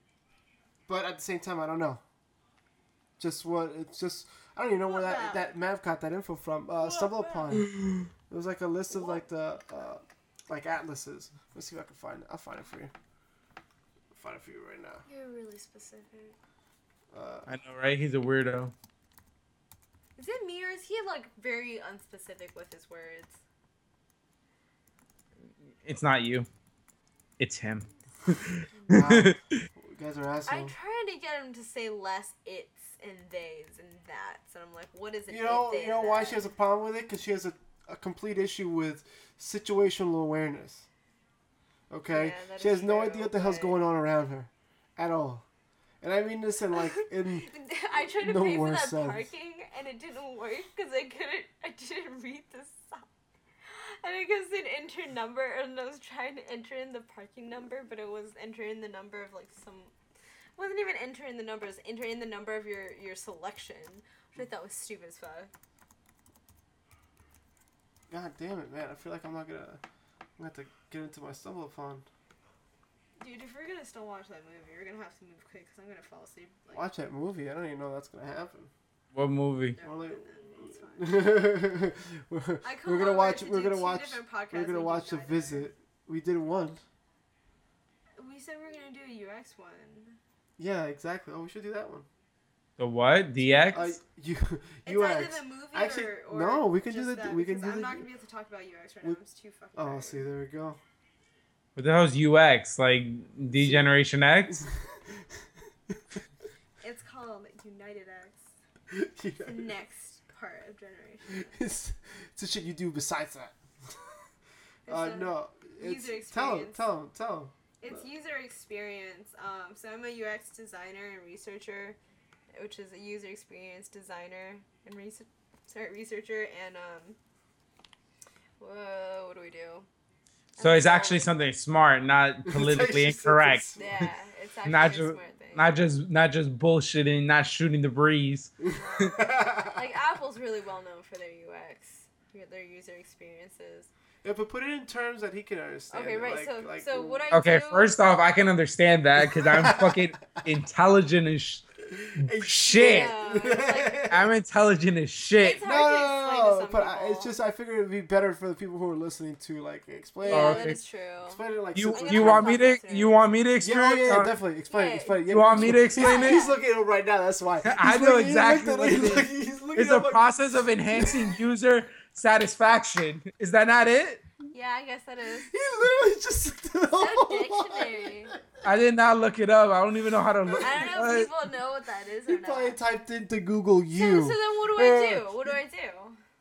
but at the same time, I don't know. Just what it's just I don't even know where What that map? that map got that info from. Uh, stumble upon. It was like a list of like the uh, like atlases. Let's see if I can find it. I'll find it for you. I'll find it for you right now. You're really specific. Uh, I know, right? He's a weirdo. Is it me or is he like very unspecific with his words? It's not you. It's him. wow. [LAUGHS] you guys are assholes. I assholes. tried to get him to say less it's and theys and that's, and I'm like, what is it? You know, it, you know why that? she has a problem with it? Because she has a, a complete issue with situational awareness. Okay, Yeah, she is has no idea what the hell's but- going on around her, at all. And I mean this in like [LAUGHS] in I tried to pay for that sense. parking and it didn't work because I couldn't. I didn't read the sign. And I guess it enter number, and I was trying to enter in the parking number, but it was entering the number of like some. It wasn't even entering the numbers. Entering the number of your your selection, which I thought was stupid as fuck. God damn it, man! I feel like I'm not gonna. I'm gonna have to get into my stumble upon. Dude, if we're gonna still watch that movie, we're gonna have to move quick because I'm gonna fall asleep. Like, Watch that movie. I don't even know that's gonna happen. What movie? Or like- It's fine. [LAUGHS] we're, I come we're gonna over watch. to We're do gonna two watch. different podcasts We're gonna and watch do a visit. We did one. We said we were gonna do a UX one. Yeah, exactly. Oh, we should do that one. The what? DX? Uh, you, [LAUGHS] It's UX. either the movie Actually, or, or no, we can do just the- that, we can because do I'm the- not gonna be able to talk about UX right we- now. I'm just too fucking. Oh, tired. see, there we go. What the hell's UX? Like Degeneration X? [LAUGHS] It's called United X. [LAUGHS] The next part of Generation. [LAUGHS] it's, it's the shit you do besides that. It's Uh, no. It's, user tell him, tell him, tell him. It's user experience. Um, so I'm a UX designer and researcher, which is a user experience designer and research, sorry, researcher. And um, whoa, what do we do? So it's actually something smart, not [LAUGHS] politically incorrect. Yeah, it's actually Not a ju- smart thing. Not just not just bullshitting, not shooting the breeze. [LAUGHS] like Apple's really well known for their UX, their user experiences. Yeah, but put it in terms that he can understand. Okay, right. like- so, like- so what I Okay, do, first off, I can understand that because I'm [LAUGHS] fucking intelligent as sh- Hey, shit. Yeah, [LAUGHS] like- I'm intelligent as shit. It's No, to no, explain no, to But I, it's just I figured it'd be better for the people who are listening to like explain. Oh, yeah, Oh, that okay. is true. Explain it like You simple- I'm you gonna want me to to you want me to Yeah, oh, yeah, yeah, definitely. Explain, Yeah. explain. Yeah, You want me to explain it? He's looking at it right now. That's why. [LAUGHS] I know looking- he exactly looked what at he's is. looking- he's looking [LAUGHS] It's a like- process of enhancing user satisfaction. Is that not it? Yeah, I guess that is. He literally just looked it up Go online. dictionary. I did not look it up. I don't even know how to look. I don't know if people know what that is He or probably not. typed into Google you. so then what do I do? What do I do?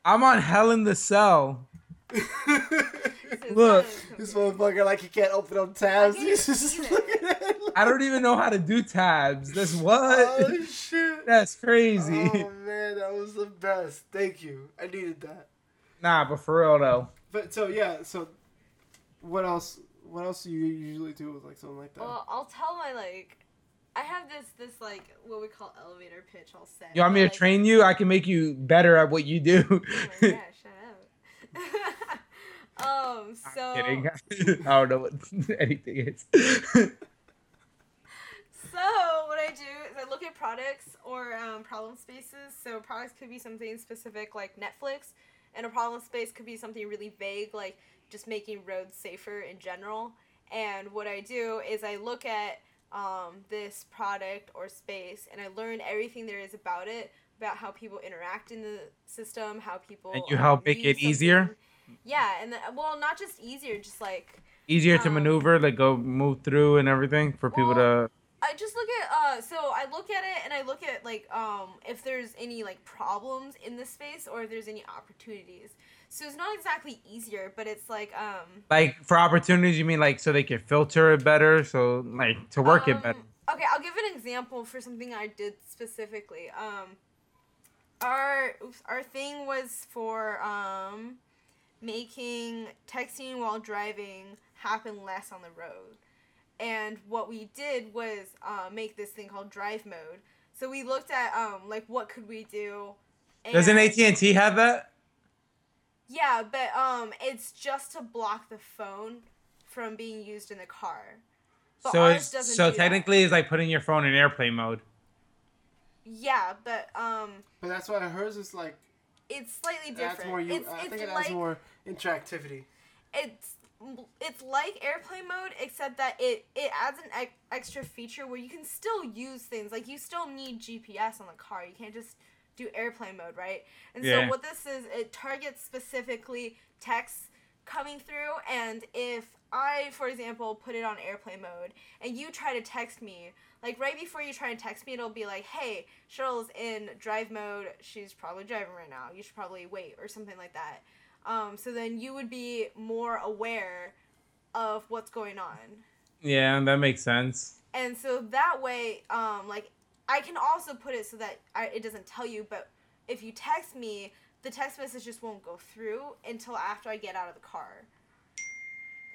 I'm on Hell in the Cell. Look, this motherfucker like he can't open up tabs. [LAUGHS] He's just looking at it. I don't even know how to do tabs. That's what? Oh shit. That's crazy. Oh man, that was the best. Thank you. I needed that. Nah, but for real though. But so yeah, so what else? What else do you usually do with like something like that? Well, I'll tell my like, I have this this like what we call elevator pitch. I'll say. You want me to like, train you? I can make you better at what you do. Oh my [LAUGHS] gosh, shut up. [LAUGHS] um. So. Kidding. [LAUGHS] I don't know what anything is. So what I do is I look at products or um, problem spaces. So products could be something specific like Netflix, and a problem space could be something really vague like just making roads safer in general. And what I do is I look at um, this product or space and I learn everything there is about it, about how people interact in the system, how people And you um, help make use it easier? Yeah, and the, well, not just easier, just like Easier to Um, maneuver, like go move through and everything for people to. I just look at uh so I look at it and I look at like um if there's any like problems in the space or if there's any opportunities. So it's not exactly easier, but it's like um Like for opportunities, you mean like so they can filter it better, so like to work it um, better. Okay, I'll give an example for something I did specifically. Um our oops, our thing was for um making texting while driving happen less on the road. And what we did was uh, make this thing called drive mode. So we looked at um like what could we do. Doesn't AT and T have that? Yeah, but um it's just to block the phone from being used in the car. But so ours it's, doesn't so do that. technically, it's like putting your phone in airplane mode. Yeah, but um but that's why hers is like it's slightly adds different. more. You, it's I it's think it like adds more interactivity. it's it's like airplane mode except that it it adds an ex- extra feature where you can still use things like you still need GPS on the car. You can't just do airplane mode, right? And Yeah. so what this is, it targets specifically text coming through and if I, for example, put it on airplane mode and you try to text me, like right before you try to text me, it'll be like, hey, Cheryl's in drive mode. She's probably driving right now. You should probably wait or something like that. Um, so then you would be more aware of what's going on. Yeah, that makes sense. And so that way, um, like, I can also put it so that I, it doesn't tell you, but if you text me, the text message just won't go through until after I get out of the car.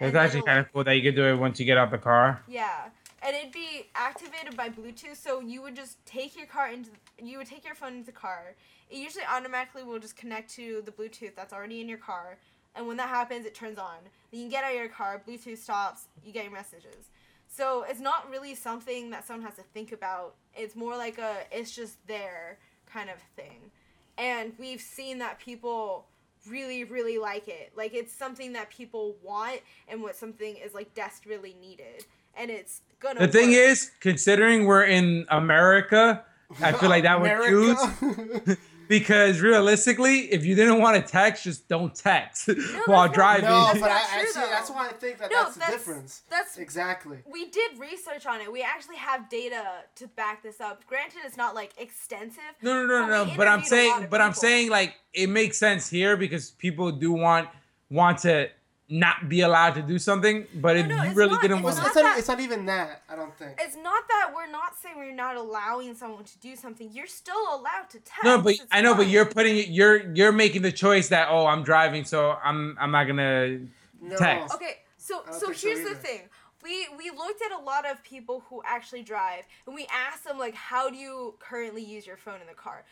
It's actually kind of cool that you could do it once you get out of the car. Yeah, and it'd be activated by Bluetooth, so you would just take your car into you would take your phone into the car. It usually automatically will just connect to the Bluetooth that's already in your car, and when that happens, it turns on. Then you get out of your car, Bluetooth stops, you get your messages. So it's not really something that someone has to think about. It's more like a it's just there kind of thing. And we've seen that people really, really like it. Like it's something that people want and what something is like desperately needed. And it's gonna The thing work. is, considering we're in America, I feel like that would use America. [LAUGHS] because realistically, if you didn't want to text, just don't text [LAUGHS] while driving. no, That's but I, I see, that's why I think that No, that's the difference. that's- exactly. we did research on it. We actually have data to back this up. Granted, it's not like extensive. No, no, no, but no. But I'm interviewed a lot saying, of but I'm saying, like it makes sense here because people do want want to not be allowed to do something. But if no, you really not- didn't it's want, It's, to, it's not not, it's not even that. I don't think. It's not that we're not saying we're not allowing someone to do something. You're still allowed to text. no, but It's I know, but you're putting it. You're you're making the choice that oh, I'm driving, so I'm I'm not gonna No. text. Okay, so so think so here's the thing. We we looked at a lot of people who actually drive, and we asked them like, how do you currently use your phone in the car?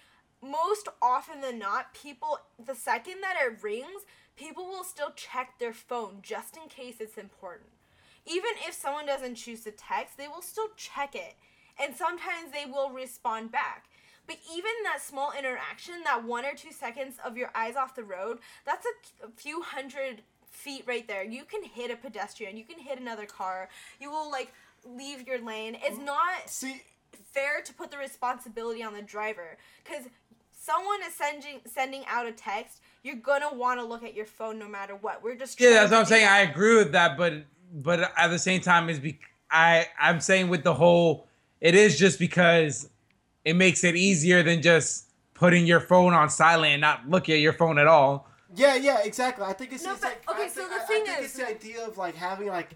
Most often than not, people the second that it rings, people will still check their phone just in case it's important. Even if someone doesn't choose to text, they will still check it, and sometimes they will respond back. But even that small interaction, that one or two seconds of your eyes off the road, that's a, few hundred feet right there. You can hit a pedestrian, you can hit another car, you will like leave your lane. It's mm, not See, fair to put the responsibility on the driver because someone is sending sending out a text. You're gonna want to look at your phone no matter what. We're just Yeah, that's what I'm saying. that. I agree with that, but but at the same time, is be I I'm saying with the whole, it is just because it makes it easier than just putting your phone on silent and not look at your phone at all. yeah, yeah, exactly. I think it's, No, it's but- like okay, I so think, the I- thing I think is- it's the idea of like having like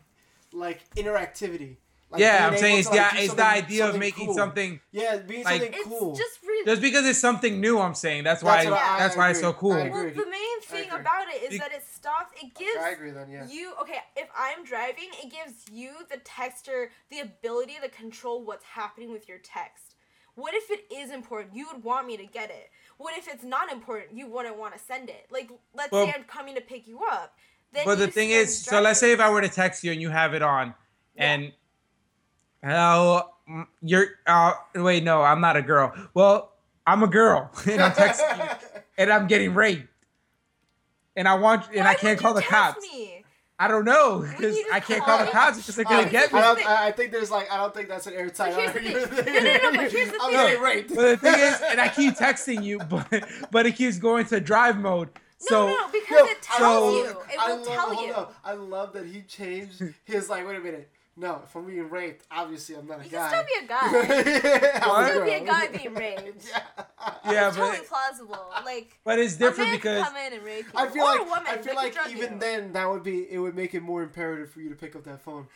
like interactivity. Like yeah, I'm saying it's to, like, the it's the idea of making cool. something Yeah, being like- something It's cool. just really just because it's something new. I'm saying that's why That's what I- that's I why it's so cool. Well, the main thing about it is Be- that it stops. It gives I agree then. Yeah. you okay. If I'm driving, it gives you the texter the ability to control what's happening with your text. What if it is important? You would want me to get it. What if it's not important? You wouldn't want to send it. Like, let's Well- say I'm coming to pick you up. Then But the thing still is, so let's say if I were to text you and you have it on, and hello, mm, you're uh wait no, I'm not a girl. Well, I'm a girl, [LAUGHS] and I'm texting you, [LAUGHS] and I'm getting raped, and I want and Why I can't call the cops. Me? I don't know because I can't call call the cops because they're gonna Oh, get I, me. don't, I I think there's like I don't think that's an airtight here's the argument. thing. No, no, no, but here's the [LAUGHS] I'm thing. getting raped. But the thing is, and I keep texting you, but but it keeps going to drive mode. So no, no, because Yo, it tells love- you. It I will love, tell you. on. I love that he changed his like. Wait a minute. No, if I'm being raped, obviously I'm not a You guy. [LAUGHS] can still be a guy. I'm What? a Still be a guy being raped. [LAUGHS] yeah, It's totally plausible. Like but it's a different man because come in and rape you, I feel or like a woman. I feel like even you. then that would be it would make it more imperative for you to pick up that phone.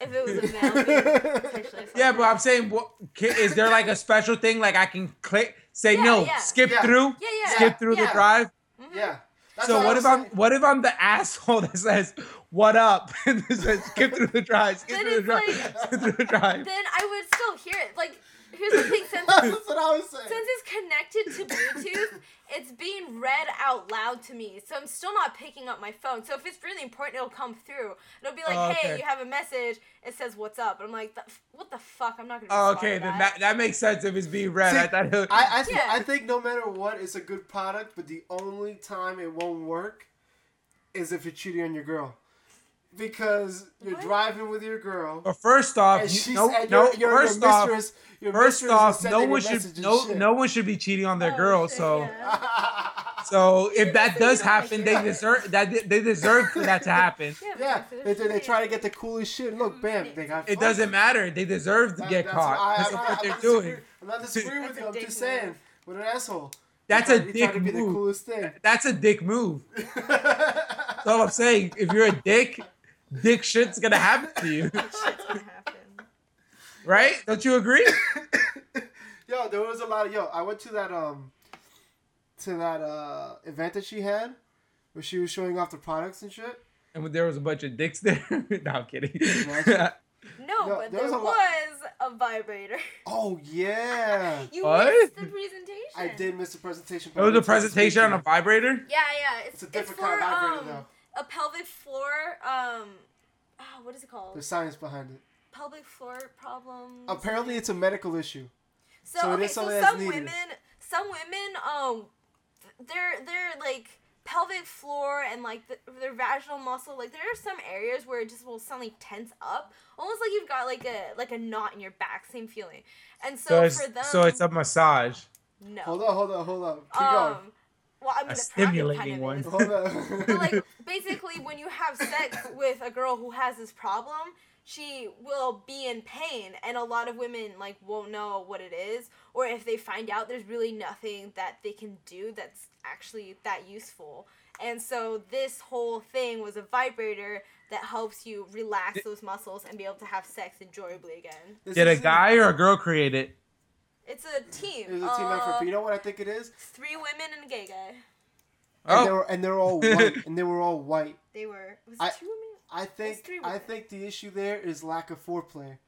if it was a [LAUGHS] male, Yeah, but I'm saying, what, ca- is there like a special thing like I can click, say Yeah, no, yeah. skip Yeah. through, Yeah, yeah, skip through the yeah. drive? Mm-hmm. Yeah. That's So what if I'm what if I'm the asshole that says what up [LAUGHS] and says skip through the drive, skip through the it's drive, like- skip through the drive. then I would still hear it. Like here's the thing, [LAUGHS] since That's what I was saying. since it's connected to Bluetooth, it's being read out loud to me. So I'm still not picking up my phone. So if it's really important, it'll come through. It'll be like, Oh, hey, you have a message. It says what's up. And I'm like, what the fuck? I'm not gonna. Oh, okay, then that. that, that makes sense if it's being read. See, I thought it, I I, th- Yeah. I think no matter what, it's a good product. But the only time it won't work is if you're cheating on your girl, because you're What? driving with your girl. but first off, you, no, and no, your, your, first your off, mistress, your first mistress is off, no one should no shit. no one should be cheating on their Oh, girl. shit, So yeah. [LAUGHS] so if that does happen, they deserve that they deserve for that to happen. Yeah, but they, they, they try to get the coolest shit. Look, bam, they got. It fucked. doesn't matter. They deserve to That- get caught. I- That's I'm what not- they're doing. disagreeing- I'm not disagreeing with you. I'm just saying, move. what an asshole. That's a dick try to be the move. That's a dick move. [LAUGHS] That's all I'm saying. If you're a dick, dick shit's gonna happen to you, Shit's gonna happen. right? Don't you agree? [COUGHS] Yo, there was a lot of yo. I went to that um, to that uh event that she had, where she was showing off the products and shit. And when there was a bunch of dicks there. [LAUGHS] no, I'm kidding. [LAUGHS] No, No, but there there was was, a lot- a vibrator. [LAUGHS] Oh yeah, You What? missed the presentation. I did miss the presentation. It was a presentation on a vibrator. Yeah, yeah. It's, It's a it's different for kind of vibrator um, though. A pelvic floor. Um, ah, what is it called? There's science behind it. pelvic floor problem. Apparently, it's a medical issue. So, so okay, is so something that's some needed. women, some women um th- their their like pelvic floor and like the, their vaginal muscle like there are some areas where it just will suddenly tense up almost like you've got like a like a knot in your back same feeling and so, So it's, for them so it's a massage. no Hold on, hold on, hold on. Keep um well i mean A the stimulating kind of one. is. going. But like basically when you have sex with a girl who has this problem she will be in pain and a lot of women like won't know what it is or if they find out there's really nothing that they can do that's actually that useful and so this whole thing was a vibrator that helps you relax those muscles and be able to have sex enjoyably again Did a guy or a girl create it? It's a team It was a team effort. Uh, But you know what I think it is? three women and a gay guy And they Oh, were and they're all white. [LAUGHS] and they were all white. they were was it I- two women I think I think the issue there is lack of foreplay.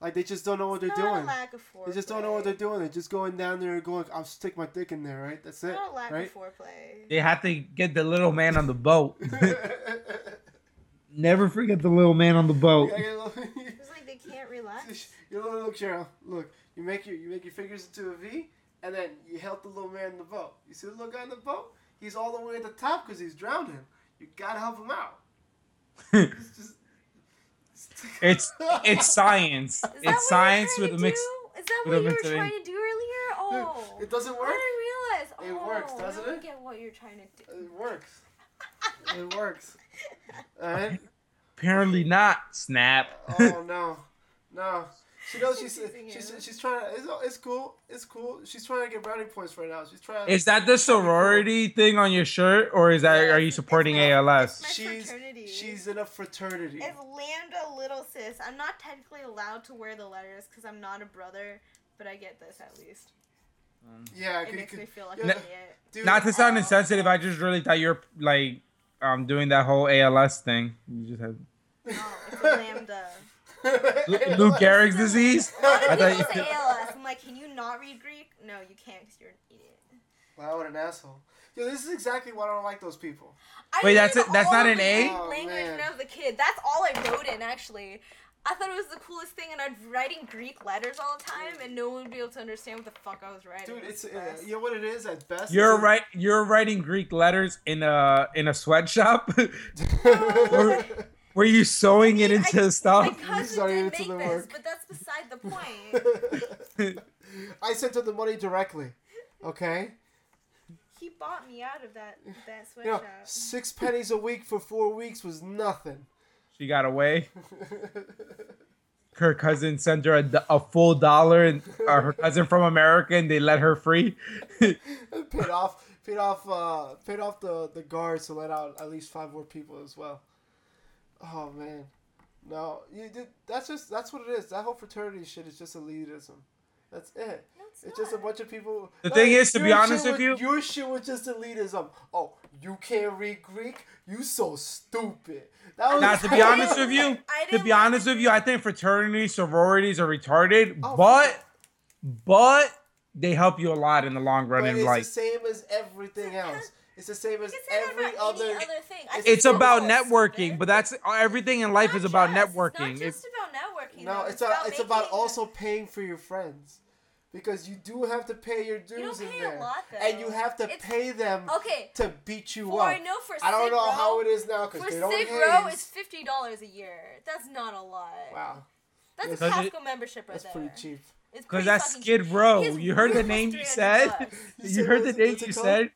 Like they just don't know what they're Not a doing. lack of They just don't know what they're doing. They're just going down there and going, "I'll stick my dick in there." Right? That's it. Not a lack Right? of foreplay. they have to get the little man on the boat. [LAUGHS] [LAUGHS] Never forget the little man on the boat. Yeah, yeah, look. It's like they can't relax. You know, look, Cheryl. Look, you make your you make your fingers into a V, and then you help the little man in the boat. You see the little guy in the boat? He's all the way at the top because he's drowning. You gotta help him out. [LAUGHS] It's just. It's it's [LAUGHS] science. Is It's you were sines trying with a mix. Is that what you were trying to do earlier? Oh, It doesn't I work. didn't realize. It oh, works, doesn't now I it? get what you're trying to do. It works. It works. [LAUGHS] Alright? Apparently not. Snap. Oh no. No. She knows [LAUGHS] she's Confusing she's, you. she's trying to it's, it's cool. It's cool. She's trying to get brownie points right now. She's trying Is that the sorority thing on your shirt, or is that are you supporting It's my- ALS? it's my she's fraternity. she's in a fraternity. It's Lambda Little Sis. I'm not technically allowed to wear the letters because I'm not a brother, but I get this at least. Yeah, It could- makes could- me feel like yeah, an idiot. dude, Not to sound insensitive, I just really thought you're like um doing that whole ALS thing. You just have Oh, it's a Lambda. Lou [LAUGHS] Lou Gehrig's disease. A lot I of thought people you- say ALS. I'm like, can you not read Greek? No, you can't because you're an idiot. Wow, what an asshole. Yo, this is exactly why I don't like those people. I Wait, that's learned it- that's all not an A? Greek Oh, language man. when I was a kid. That's all I wrote in actually. I thought it was the coolest thing, and I'd writing Greek letters all the time, and no one would be able to understand what the fuck I was writing. Dude, it's was uh, you know what it is at best. You're It's right. You're writing Greek letters in a in a sweatshop. [LAUGHS] where, were you sewing it I- into My stuff? cousin Sorry, did into make the this, work. but that's beside the [LAUGHS] point. I sent her the money directly. Okay? he bought me out of that that You know, six pennies a week for four weeks was nothing. She got away. [LAUGHS] Her cousin sent her a, a full dollar, and uh, her cousin from America, and they let her free. [LAUGHS] paid off paid off uh paid off the the guards to let out at least five more people as well. Oh man. No, you did that's just that's what it is. That whole fraternity shit is just elitism. That's it. No, it's It's just a bunch of people. The thing is, to be honest shit with was- you- your shit was just elitism. Oh, you can't read Greek? You so stupid. That was Now, to be [LAUGHS] honest with you, to be honest with you, I think fraternities, sororities are retarded, Oh, but but they help you a lot in the long run But in it's the life. same as everything else. It's the same as You can say that every other. other thing. I It's It's about networking, stupid. but that's everything in life Not is about just- networking. It's not just about networking. No, though. it's a, it's about also paying for your friends. Because you do have to pay your You dues don't in there. a lot though. and you have to It's- pay them Okay. to beat you For up. I know for I don't know Row- how it is now because they don't Sig haze. Row, it's fifty dollars a year. That's not a lot. wow, That's a Because it- Costco membership right that's there. pretty cheap. Because pretty that's Skid. Row. You heard the name [LAUGHS] you said? You You heard the what's- name you called? said?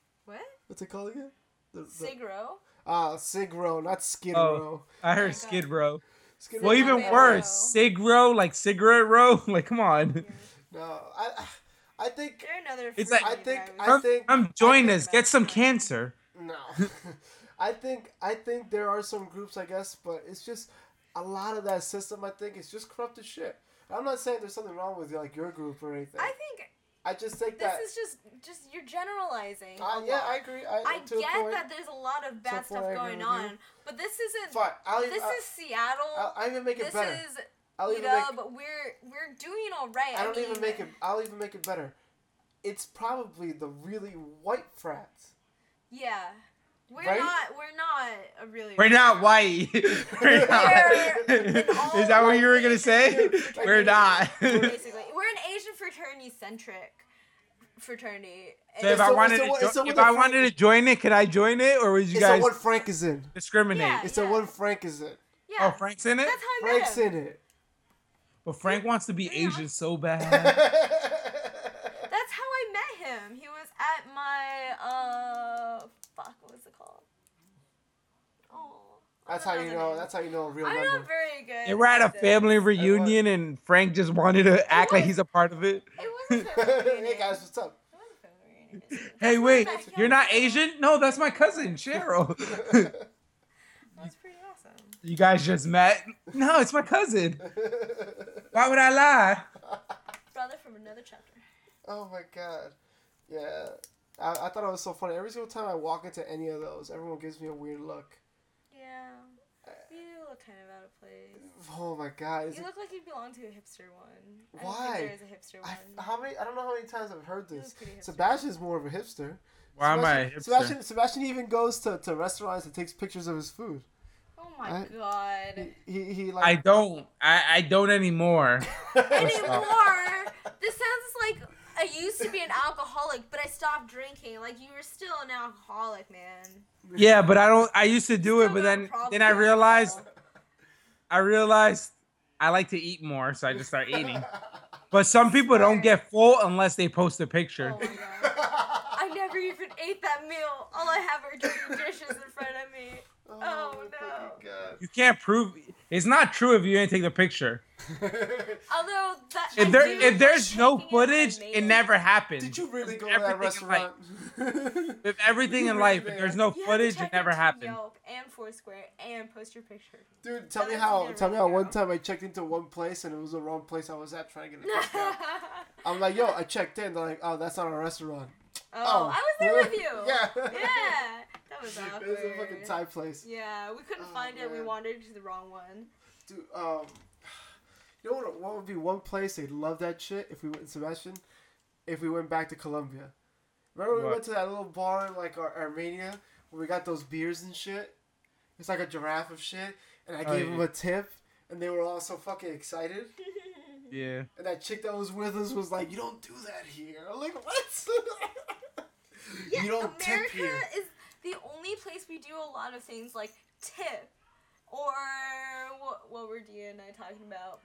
What? What's it called again? The, the, Sig Row? ah, Sig Row, not Skid Oh. I heard God. Skid Row. Skid Well, Row- even worse, Sig Row, like cigarette row. [LAUGHS] Like, come on. No, I, I think It's like- I think- I I was- think- I'm join I us. Get some cancer. No, [LAUGHS] I think I think there are some groups, I guess, but it's just a lot of that system. I think is just corrupted shit. I'm not saying there's something wrong with like your group or anything. I think I just think that this that. is just just you're generalizing. uh, yeah. I agree. I, I get point. that there's a lot of bad stuff I going on, but this isn't. Fine, I'll, This I'll, is Seattle. I'll, I'll even make it this better. This is I'll even make. but we're we're doing all right. I don't mean, even make it. I'll even make it better. It's probably the really white frats. Yeah, we're Right? not. We're not a really. We're not white. [LAUGHS] We're not. We're Is that what you were gonna say? We're not. Basically, we're an Asian fraternity centric. fraternity. So and- if I wanted it's the to, one- it's jo- the if I wanted to join it, could I join it, or would you It's guys the one Frank is in. discriminate? Yeah. It's the one Frank is in. yeah, Oh, Frank's in it. that's how I Frank's in it. But Frank wants to be Yeah. Asian so bad. [LAUGHS] That's how I met him. He was at my uh, fuck, what was it called? Oh. I That's how you know. That's how you know a real I'm member. not very good. they were at a this. family reunion, and Frank just wanted to act like he's a part of it. It was a family reunion. [LAUGHS] hey guys, what's up? It was a family reunion. It's- Hey, that's wait, backyard. you're not Asian? No, that's my cousin, Cheryl. [LAUGHS] That's pretty awesome. you guys just met? No, it's my cousin. Why would I lie? Brother from another chapter. oh my god. Yeah. I, I thought it was so funny. Every single time I walk into any of those, everyone gives me a weird look. Yeah. Uh, you look kind of out of place. Oh my god. Is You it, look like you belong to a hipster one. I don't Why? think there is a hipster I, one. how many? I don't know how many times I've heard this. look pretty. Sebastian's more of a hipster. Why am I a Sebastian, hipster? Sebastian, Sebastian even goes to, to restaurants and takes pictures of his food. Oh my I- god. He he, he I don't. I, I don't anymore. [LAUGHS] Anymore. this sounds like I used to be an alcoholic, but I stopped drinking. Like you were still an alcoholic, man. Yeah, but I don't. I used to do it, but then then I realized. I realized I like to eat more, so I just start eating. But some people don't get full unless they post a picture. Oh my god. I never even ate that meal. All I have are dirty dishes in front of me. [LAUGHS] Oh, oh, my no. fucking You can't prove it's not true if you didn't take the picture. [LAUGHS] Although that If there if there's no taking it footage, it never happened. Did you really With go to that [LAUGHS] everything in life. restaurant? With everything in really life, if there's no You footage, it never into happened. Yelp and Foursquare and post your picture. Dude, tell me how. Tell me how one time I checked into one place and it was the wrong place I was at trying to get a discount. [LAUGHS] I'm like, yo, I checked in. They're like, oh, that's not a restaurant. Oh, Oh. I was there with you. [LAUGHS] Yeah. Yeah. That was [LAUGHS] It was a fucking Thai place. Yeah, we couldn't Oh, find it. We wandered to the wrong one. Dude, um, [SIGHS] you know what? What would be one place they'd love that shit if we went, Sebastian? If we went back to Colombia. Remember we went to that little bar in like Ar- Armenia where we got those beers and shit. It's like a giraffe of shit, and I Oh, gave them a tip, and they were all so fucking excited. [LAUGHS] Yeah. And that chick that was with us was like, "You don't do that here." I'm like, "What?" [LAUGHS] Yeah, you don't tip America here. is the only place we do a lot of things like tip. Or what, what were Dia and I talking about?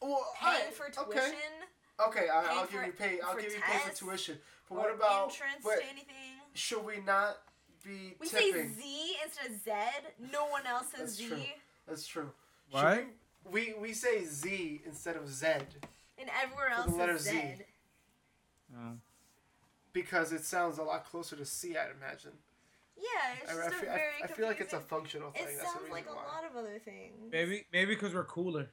Well, Paying I- for tuition Okay, I, Paying I'll give for- you pay. I'll give you pay for tuition. But or what about? entrance But to anything. should we not be We say? Z instead of Z. No one else says That's Z. true. That's true. Should What? We, we we say Z instead of Z And everywhere else the letter says Z. Z. Oh. Because it sounds a lot closer to C. I'd imagine. Yeah, it's I, just I a feel, I, very I feel like it's a functional thing. It That's sounds like a why. lot of other things. Maybe maybe because we're cooler.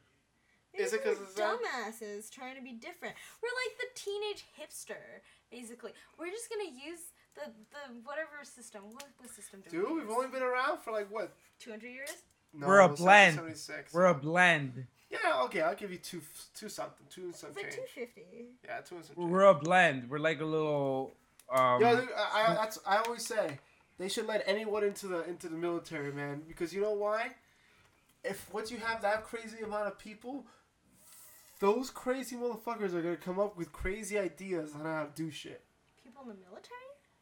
Is it Maybe 'cause we're it's that? dumbasses trying to be different? We're like the teenage hipster, basically. We're just gonna use the the whatever system. What, what system do Dude, we we've only been around for like what? two hundred years. No, We're a blend. We're a blend. Yeah, okay, I'll give you two, two something, two and some It's like change. two fifty. Yeah, two and some change. We're a blend. We're like a little. Um, Yo, I, I, that's, I always say they should let anyone into the into the military, man. Because you know why? If once you have that crazy amount of people, those crazy motherfuckers are gonna come up with crazy ideas on how to do shit. People in the military,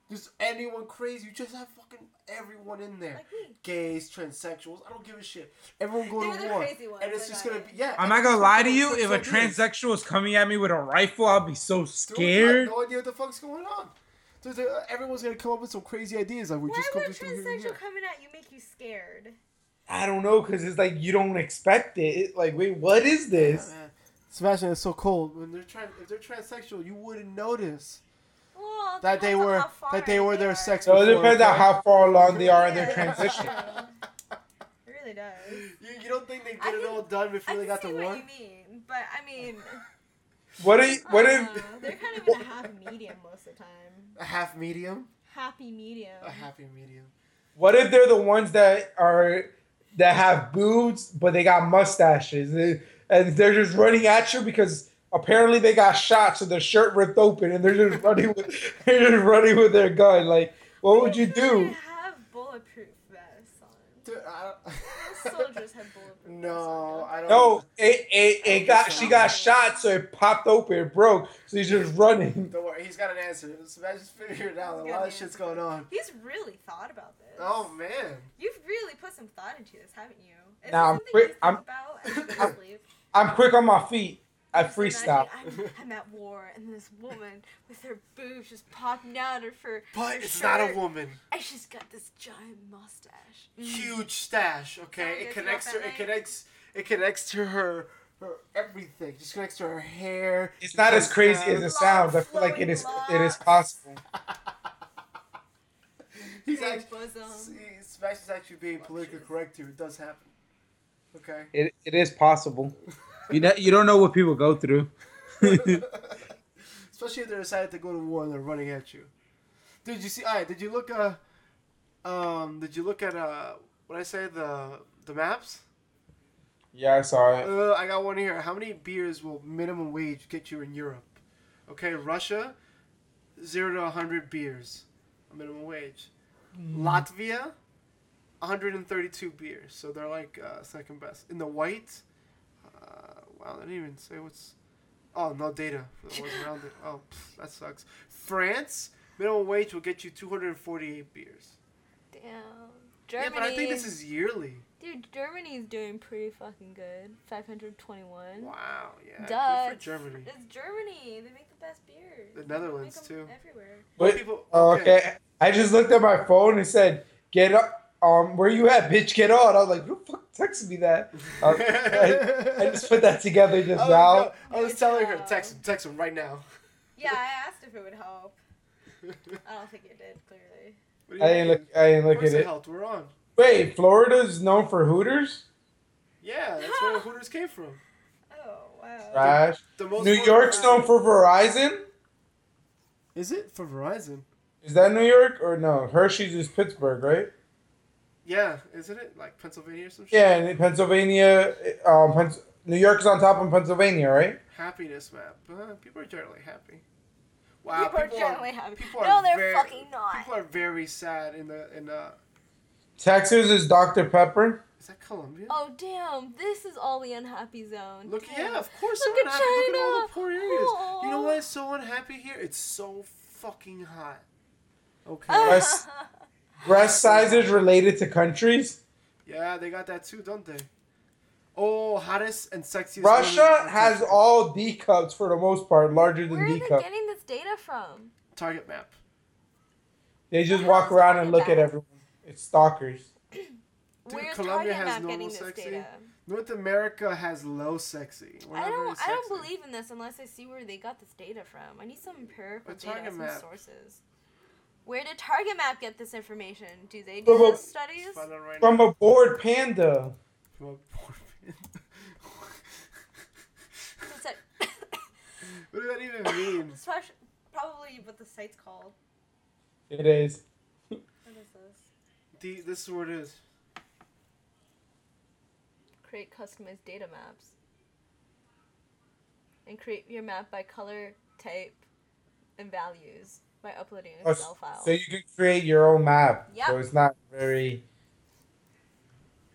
Just anyone crazy, you just have fucking everyone in there. like me. Gays, transsexuals, I don't give a shit. Everyone go They're to the war, crazy ones, and it's just gonna it. be yeah. I'm not gonna lie to you. If a transsexual is coming at me with a rifle, I'll be so Dude, scared. No idea what the fuck's going on. Dude, uh, everyone's gonna come up with some crazy ideas like we Why just come would through here and transsexual here. coming at you make you scared? I don't know, cause it's like you don't expect it. Like, wait, what is this? Man, Sebastian, it's so cold. When they're trying, if they're transsexual, you wouldn't notice Well, that they were that they were their sex. So it depends on how far along they are in their transition. [LAUGHS] It really does. You, you don't think they I get it can- all done before can they got see to what war? you mean, but I mean, [LAUGHS] What if? What uh, if? they're kind of in a half medium most of the time. A half medium, Happy medium. a happy medium. What if they're the ones that are that have boobs but they got mustaches and and they're just running at you because apparently they got shot so their shirt ripped open and they're just [LAUGHS] running with they're just running with their gun like what would you do? They have bulletproof vests on. Dude, I, [LAUGHS] soldiers have bulletproof No, vests I don't. No, it, it, it got she got shot, so it popped open, it broke. So he's just running. Don't worry, he's got an answer. Sebastian's figured it out. A He's lot an of shit's going on. He's really thought about this. Oh man. You've really put some thought into this, haven't you? Is Nah, I'm something quick- think I'm- about as you go to I'm- I'm quick on my feet. I freestyle. imagine I'm, I'm at war and this woman with her boobs just popping out of her. But her it's not a woman. And she's got this giant mustache. Huge stash. Okay, it connects off to at it connects it connects to her her everything. Just connects to her hair. It's not as crazy down. as it sounds. I feel like it is it is possible. [LAUGHS] He's Big actually, bosom. see, Sebastian's actually being politically correct here. It does happen. Okay. It, it is possible. [LAUGHS] You know, you don't know what people go through. [LAUGHS] Especially if they decided to go to war and they're running at you. Did you see? All right. Did you look? Uh, um. Did you look at uh? What I say the the maps? Yeah, I saw it. Uh, I got one here. How many beers will minimum wage get you in Europe? Okay, Russia, zero to hundred beers, minimum wage. Latvia, 132 beers. So they're like uh, second best. In the white, wow, they didn't even say what's. Oh, no data for the ones around it. Oh, pff, that sucks. France, minimum wage will get you 248 beers. Damn. Germany. Yeah, but I think this is yearly. Dude, Germany's doing pretty fucking good. 521. Wow, yeah. Duh. Good for Germany. It's Germany. They make the best beers. The They Netherlands, make 'em too. Everywhere. Well, But, people- oh, okay. okay. I just looked at my phone and said, "Get up." Um, where you at, bitch? Get on. I was like, "Who the fuck texted me that?" Uh, I, I just put that together just I was, [LAUGHS] now. no, I was telling her, text him, text him right now. Yeah, I asked if it would help. I don't think it did, clearly. I you didn't mean? look. I didn't look at it it. helped. We're on. Wait, Florida's known for Hooters. Yeah, that's where Hooters came from. Oh, wow. Trash. The most New York's known for Verizon. Is it for Verizon? Is that New York or no? Hershey's is Pittsburgh, right? Yeah, isn't it like Pennsylvania or some shit? Yeah, and in Pennsylvania, um, Pens- New York's on top of Pennsylvania, right? Happiness map. Uh, people are generally happy. Wow, people, are generally happy. people no, are they're very- fucking not. People are very sad in the in the. Texas is Dr Pepper. Is that Colombia? Oh damn! This is all the unhappy zone. Look, Damn. yeah, of course. Look at unhappy. Look at all the poor areas. You know why it's so unhappy here? It's so fucking hot. Okay. [LAUGHS] Breast, breast sizes related to countries. yeah, they got that too, don't they? Oh, hottest and sexiest. Russia has all D cups for the most part, larger than D cups. Where are they getting this data from? target map. They just What walk around and look at everyone. It's stalkers. Where's Colombia has Map normal sexy. data? North America has low sexy. We're I don't. very I don't believe in this unless I see where they got this data from. I need some empirical data, Target some Map. sources. Where did Target Map get this information? Do they do From a- studies? Right From now. a bored panda. From a poor man. It's like- [LAUGHS] [LAUGHS] what does that even mean? It's prob- probably what the site's called. It is. What is this? The, this is what it is. Create customized data maps. And create your map by color, type, and values by uploading an Oh, Excel file. So you can create your own map. Yep. So it's not very.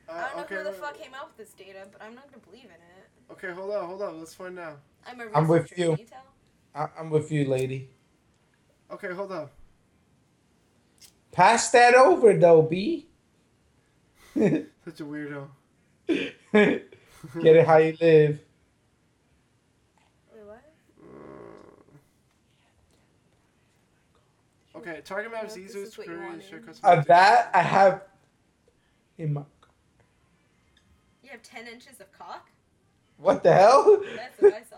Uh, I don't know okay, who the wait, fuck came up with this data, but I'm not gonna believe in it. Okay, hold on, hold on. Let's find out. I'm a I'm with you. can? I- I'm with you, lady. Okay, hold on. Pass that over, though, B. [LAUGHS] Such a weirdo. [LAUGHS] Get it how you live. Wait, what? Uh, okay, target map is Well, this easier is to what you create. wanted. share customer Uh, that I have in my. You have 10 inches of cock? What the hell? That's what I saw.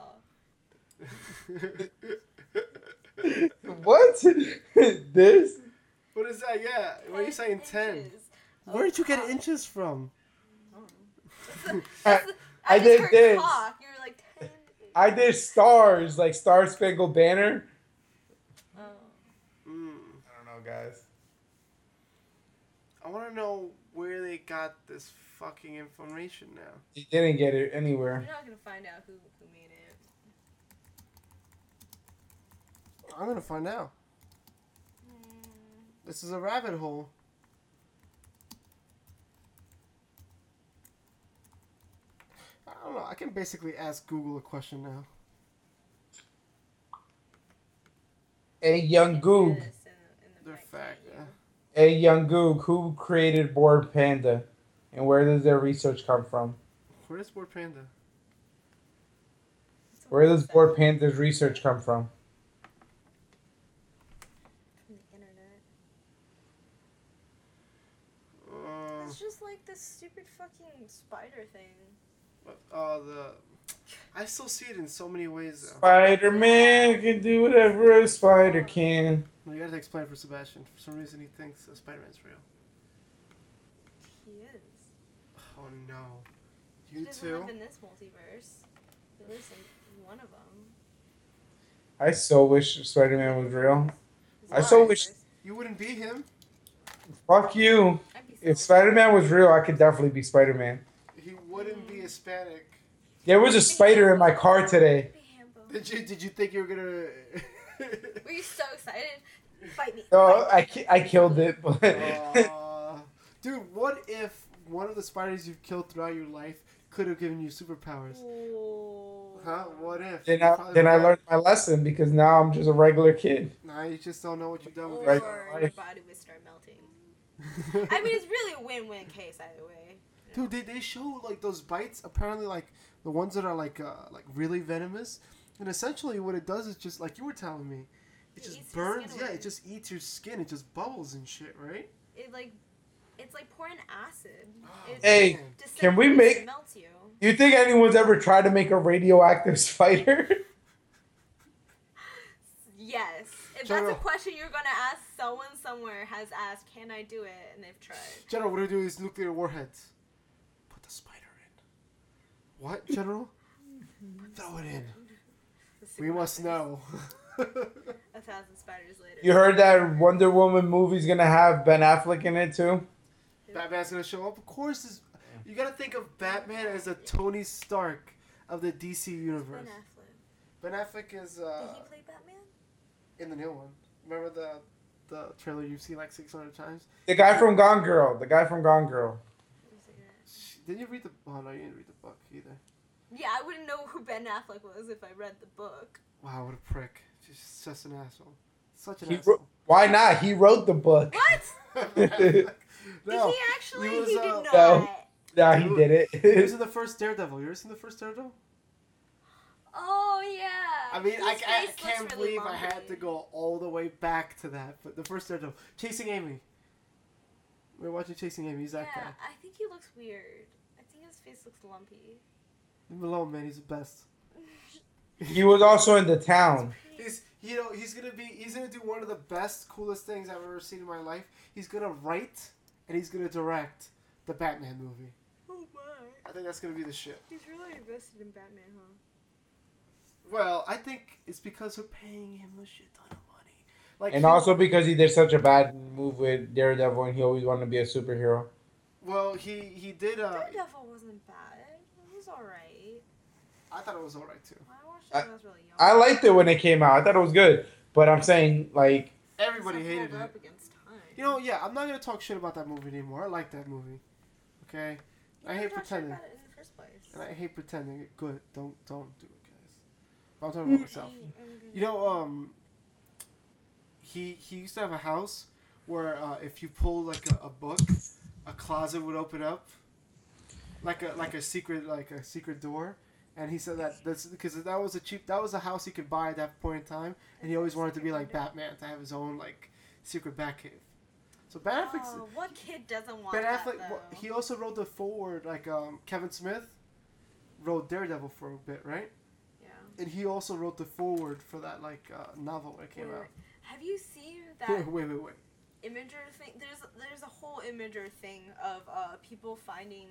[LAUGHS] what? [LAUGHS] this? what is that? Yeah. What are you saying? Ten. inches of Where did you get cock. inches from? I, [LAUGHS] I, I did heard this. cock. You were like 10. I did stars, like Star Spangled Banner. Oh. Mm. I don't know, guys. I want to know where they got this fucking information now. You didn't get it anywhere. You're anywhere. not gonna find out who, who made it. I'm gonna find out. Hmm. This is a rabbit hole. I don't know. I can basically ask Google a question now. Hey, young Goog. Yes, in the- in the They're back fact, yeah. Hey, young Goog. Who created Bored Panda, and where does their research come from? Where is Bored Panda? Where does website Bored Panda's research come from? from the internet. Uh, It's just like this stupid fucking spider thing. uh, the. I still see it in so many ways. Though. Spider Man can do whatever a spider can. You gotta explain for Sebastian. For some reason, he thinks uh, Spider Man's real. He is. Oh no. He You doesn't too? live in this multiverse. He lives in one of them. I so wish Spider Man was real. His I so wish- You wouldn't be him. Fuck you. I'd If so- Spider Man was real, I could definitely be Spider Man. He wouldn't be Hispanic. There was a spider in my car today. Did you? Did you think you were gonna? [LAUGHS] Were you so excited? Fight me. No, fight I, ki- I killed it, but Aw. [LAUGHS] dude, what if one of the spiders you've killed throughout your life could have given you superpowers? Ooh. Huh? What if? then I, then I learned my lesson because now I'm just a regular kid. Nah, you just don't know what you've done with Or Right. yourself. your body would start melting. [LAUGHS] I mean, it's really a win-win case either way. you know? Dude, they, they show like those bites. Apparently, like the ones that are like uh, like really venomous, and essentially what it does is just like you were telling me, it It just burns. Yeah, away. it just eats your skin. It just bubbles and shit, right? It like, it's like pouring acid. It Hey, Man. can we make- and melts you? You think anyone's ever tried to make a radioactive [LAUGHS] spider? Yes. If General- that's a question you're gonna ask, someone somewhere has asked, "Can I do it?" and they've tried. General, what do we do with these nuclear warheads? Put the spider in. What, General? Throw it in. We must know. A thousand spiders later. you heard that Wonder Woman movie's gonna have Ben Affleck in it too? Batman's gonna show up. Of course, this, you gotta think of Batman as a Tony Stark of the DC universe. Ben Affleck. Ben Affleck is Did uh, he play Batman? in the new one. Remember the the trailer you've seen like 600 times? The guy from Gone Girl. The guy from Gone Girl. Sh- Did you read the? Oh no, you didn't read the book either. Yeah, I wouldn't know who Ben Affleck was if I read the book. Wow, what a prick! Just such an asshole. Such an He asshole. wrote, why not? He wrote the book. What? no, [LAUGHS] Did he actually? he He, was, did uh, not. No. Nah, he did he was it. in [LAUGHS] the first Daredevil. You ever seen the first Daredevil? Oh yeah. I mean, I, I can't looks really believe I had to go all the way back to that. But the first Daredevil, Chasing Amy. We're watching Chasing Amy. He's that Yeah, guy. I think he looks weird. I face looks lumpy. Leave him alone, man. He's the best. he was also in the town. He's you know he's gonna be he's gonna do one of the best coolest things I've ever seen in my life. He's gonna write and he's gonna direct the Batman movie. Oh my. I think that's gonna be the shit. He's really invested in Batman, huh? Well, I think it's because we're paying him a shit ton of money. Like And he- also because he did such a bad move with Daredevil and he always wanted to be a superhero. Well he he did uh Daredevil wasn't bad. It was alright. I thought it was alright too. I watched it when I was really young. I liked it when it came out. I thought it was good. But I'm saying, like, Everybody It's hated it. up against time. You know, yeah, I'm not gonna talk shit about that movie anymore. I like that movie. Okay, You I hate talked shit pretending. about it in the first place. and I hate pretending. Good, don't don't do it, guys. [LAUGHS] But I'm talking about myself. You know, um, he he used to have a house where uh, if you pull like a, a book, a closet would open up, like a like a secret like a secret door. And he said that that's because that was a cheap that was a house he could buy at that point in time, and he always wanted to be like Batman to have his own like secret Batcave. So Ben Affleck's Oh, what kid doesn't want Ben that, Affleck. though? wh- He also wrote the foreword like um, Kevin Smith wrote Daredevil for a bit, right? yeah. And he also wrote the foreword for that like uh, novel that came Wait, out. Have you seen [LAUGHS] that wait, wait, wait. Imgur thing? There's there's a whole Imgur thing of uh, people finding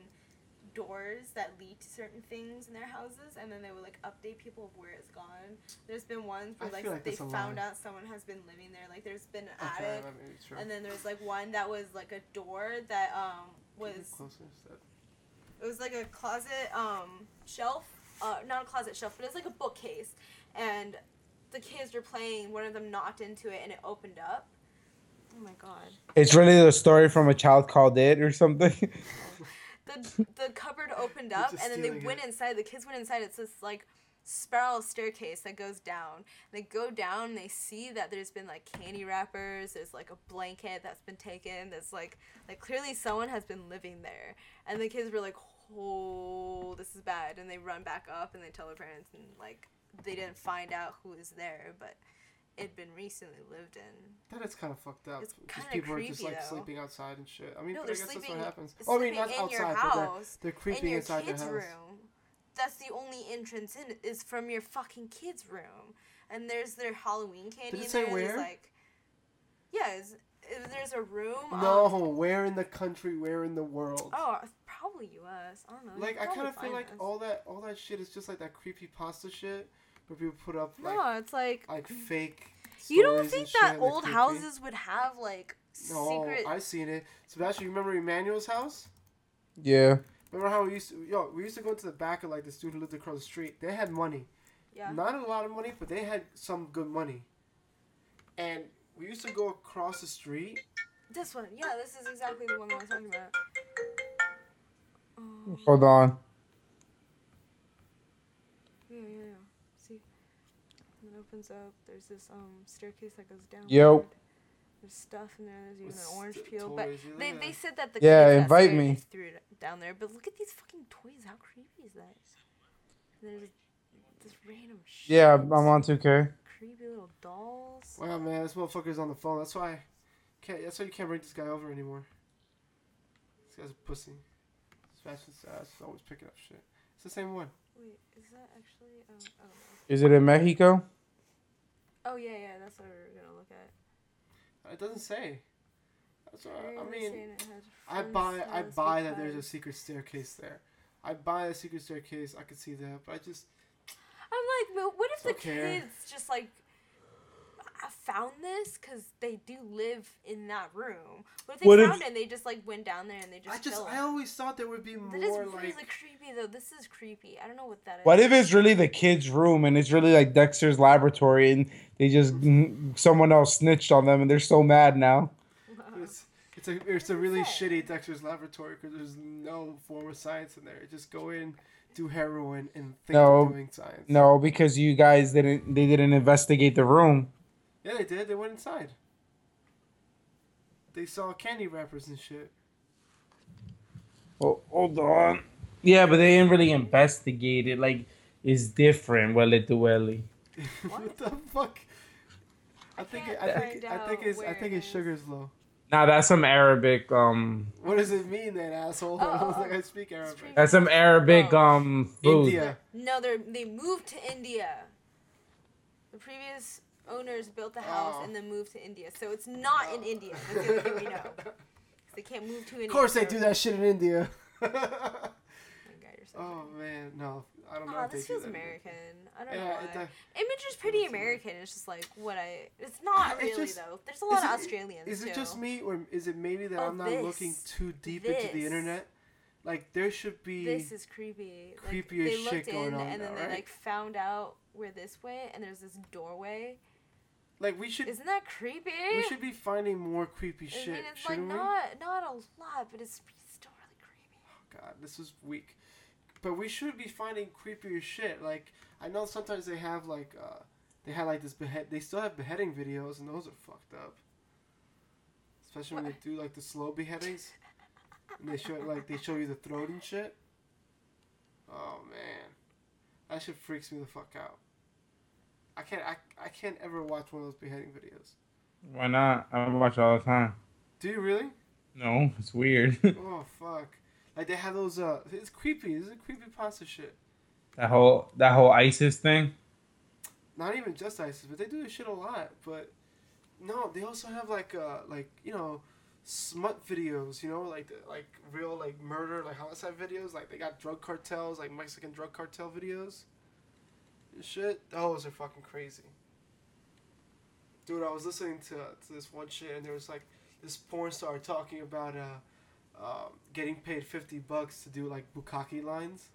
doors that lead to certain things in their houses, and then they would like update people of where it's gone. There's been ones where I like like they found out someone has been living there. Like there's been an Okay, attic, and then there's like one that was like a door that um was closer, is that- it was like a closet um shelf uh not a closet shelf but it's like a bookcase and the kids were playing one of them knocked into it and it opened up oh my god it's really the story from a child called it or something. [LAUGHS] the the cupboard opened up and then they stealing went it. inside. The kids went inside. It's this like spiral staircase that goes down. They go down and they see that there's been like candy wrappers. There's like a blanket that's been taken. That's like like clearly someone has been living there. And the kids were like, "Oh, this is bad." And they run back up and they tell their parents and like they didn't find out who was there, but it'd been recently lived in. That is kind of fucked up. It's Because people are just like though. sleeping outside and shit. I mean, No, I guess that's what happens. Oh, I mean, sleeping not in outside, but they're, house, they're in creeping your inside your kid's house. room. That's the only entrance in is from your fucking kid's room, and there's their Halloween candy. Did it in say there. Where? like, yeah, it's, it- there's a room. No, um, where in the country? Where in the world? oh, probably U.S. I don't know. like I kind of feel like all that all that shit is just like that creepy pasta shit where people put up like No, it's like like fake. you don't stories and think shit that and old creepy. houses would have like No, secret. I seen it. Sebastian, you remember Emmanuel's house? Yeah. Remember how we used to yo we used to go to the back of like the student who lived across the street. They had money, yeah. not a lot of money, but they had some good money. And we used to go across the street. This one. Yeah, this is exactly the one that I was talking about. Oh, Hold on. yeah, yeah, yeah. See? And it opens up. There's this um staircase that goes down. Yep. There's stuff in there. There's even With an orange st- peel. But they, look at they said that the Yeah, kids invite me. they threw it down there. But look at these fucking toys. How creepy is that? And there's this random shit. Yeah, I'm on 2K. Creepy little dolls. Wow, man, this motherfucker's on the phone. That's why, can't. That's why you can't bring this guy over anymore. This guy's a pussy. Sebastian's ass is always picking up shit. It's the same one. Wait, is that actually? Um, oh, Is it in Mexico? Oh yeah, yeah. That's what we're gonna look at. It doesn't say. That's what, I They're mean, saying it has I buy. I buy that there's a secret staircase there. I buy a secret staircase. I could see that, but I just I'm like, but what if the care. kids just like I found this because they do live in that room? What if they What if- found it and they just like went down there and they just I just killed I always thought there would be more. That is more really like creepy though. This is creepy. I don't know what that is. What if it's really the kid's room and it's really like Dexter's laboratory and they just someone else snitched on them and they're so mad now? it's it's a it's a really What is shitty Dexter's laboratory because there's no form of science in there. Just go in, do heroin, and think No. you're doing science. No, because you guys didn't they didn't investigate the room. Yeah, they did. They went inside. They saw candy wrappers and shit. Oh, hold on. Yeah, but they didn't really investigate it. Like, it's different. Well, it duelli. what the fuck? I think it, I think I think it's I think it's is. sugar's low. Now that's some Arabic. Um, What does it mean then, asshole? [LAUGHS] I Oh, was like, I speak Arabic. that's some Arabic. Oh. Um, food. India. No, they are they moved to India. The previous owners built the house Oh. and then moved to India, so it's not in India. That's the only thing we know. [LAUGHS] 'Cause They can't move to India. Of course they do that shit in India. [LAUGHS] Oh, God, you're so oh man, no, I don't know. If this feels in. American. I don't Yeah, know it why. Image is pretty American. It's just like what I. It's not [LAUGHS] It's really just- though. There's a lot of it- Australians Is it too. just me, or is it maybe that Oh, I'm not looking too deep into the internet? Like there should be. This is creepy. Like, creepy as they shit looked going in on and then now, they right? like found out where this went, and there's this doorway. like we should. Isn't that creepy? We should be finding more creepy shit. I mean, it's like we? not not a lot, but it's still really creepy. Oh god, this is weak. But we should be finding creepier shit. Like I know sometimes they have like uh they had like this behead. They still have beheading videos, and those are fucked up. Especially when they do like the slow beheadings, and they show like they show you the throat and shit. Oh man, that shit freaks me the fuck out. I can't I, I can't ever watch one of those beheading videos. Why not? I watch it all the time. Do you really? No, it's weird. [LAUGHS] Oh fuck! Like they have those. Uh, it's creepy. This is creepy pasta shit. that whole that whole ISIS thing. not even just ISIS, but they do this shit a lot. But no, they also have like uh like you know smut videos, you know, like the, like real like murder like homicide videos. Like they got drug cartels, like Mexican drug cartel videos. And shit, those are fucking crazy. Dude, I was listening to to this one shit, and there was like this porn star talking about uh, um, getting paid fifty bucks to do like bukkake lines.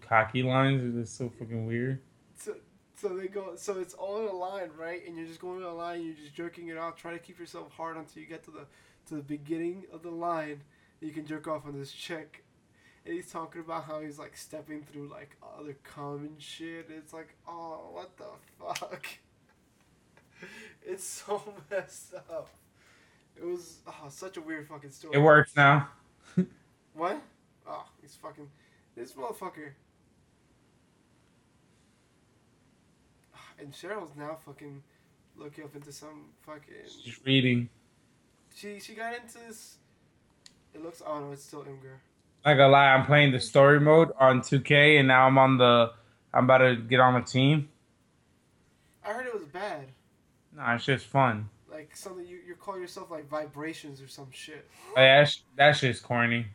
Cocky lines is so fucking weird. So, so they go. So it's all in a line, right? And you're just going on a line. You're just jerking it off, trying to keep yourself hard until you get to the to the beginning of the line, You can jerk off on this chick, and he's talking about how he's like stepping through like other common shit. It's like, oh, what the fuck? [LAUGHS] It's so [LAUGHS] messed up. It was oh, such a weird fucking story. It works now. [LAUGHS] What? Oh, he's fucking. This motherfucker. Ah, and Cheryl's now fucking looking up into some fucking. She's reading. She she got into this. It looks. Oh no, it's still Imgur. Not gonna lie, I'm playing the story mode on 2K, and now I'm on the. I'm about to get on the team. I heard it was bad. Nah, it's just fun. Like something you you call yourself like vibrations or some shit. Oh, yeah, that shit's corny.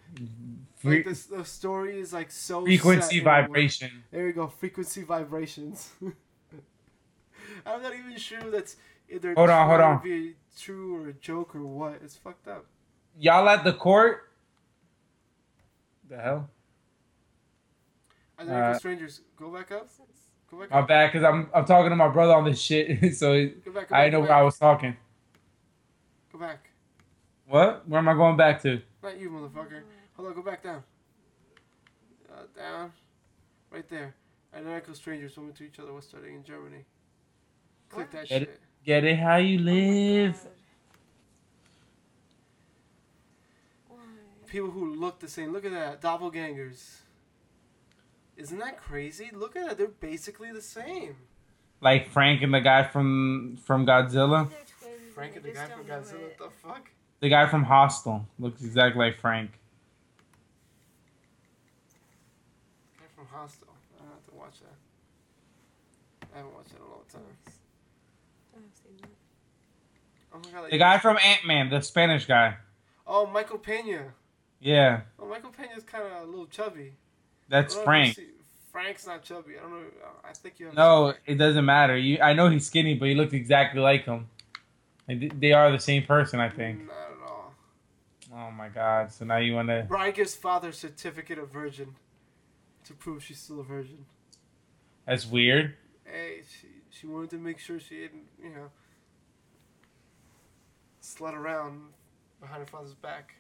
Fre- Like this the story is like so. frequency way- vibration. There we go. Frequency vibrations. [LAUGHS] I'm not even sure that's either Hold on, hold on. be true or a joke or what. It's fucked up. Y'all at the court? The hell? Identical Uh, strangers, go back up. Go back My up. bad, cause I'm I'm talking to my brother on this shit, [LAUGHS] so back. I back, know where I was talking. Go back. What? Where am I going back to? Not you, motherfucker. Hold on. Go back down. Uh, down. Right there. Identical strangers swimming to each other while studying in Germany. Click that Get shit. it? Get it how you live. People who look the same. Look at that. Doppelgangers. Isn't that crazy? Look at it. They're basically the same. Like Frank and the guy from from Godzilla. They're twins Frank and the guy from Godzilla. What the fuck? The guy from Hostel looks exactly like Frank. The Guy from Hostel. I have to watch that. I haven't watched that in a long time. I've seen that. Oh my god. The guy from Ant Man, the Spanish guy. Oh, Michael Pena. Yeah, Oh, Michael Pena's kind of a little chubby. that's I don't know if Frank. Frank's not chubby. I don't know. I think you have. No, it doesn't matter. You, I know he's skinny, but he looks exactly like him. Like, they are the same person, I think. Not at all. Oh my god! So now you want to? Brian gives father certificate of virgin to prove she's still a virgin. That's weird. Hey, she she wanted to make sure she didn't, you know, slut around behind her father's back.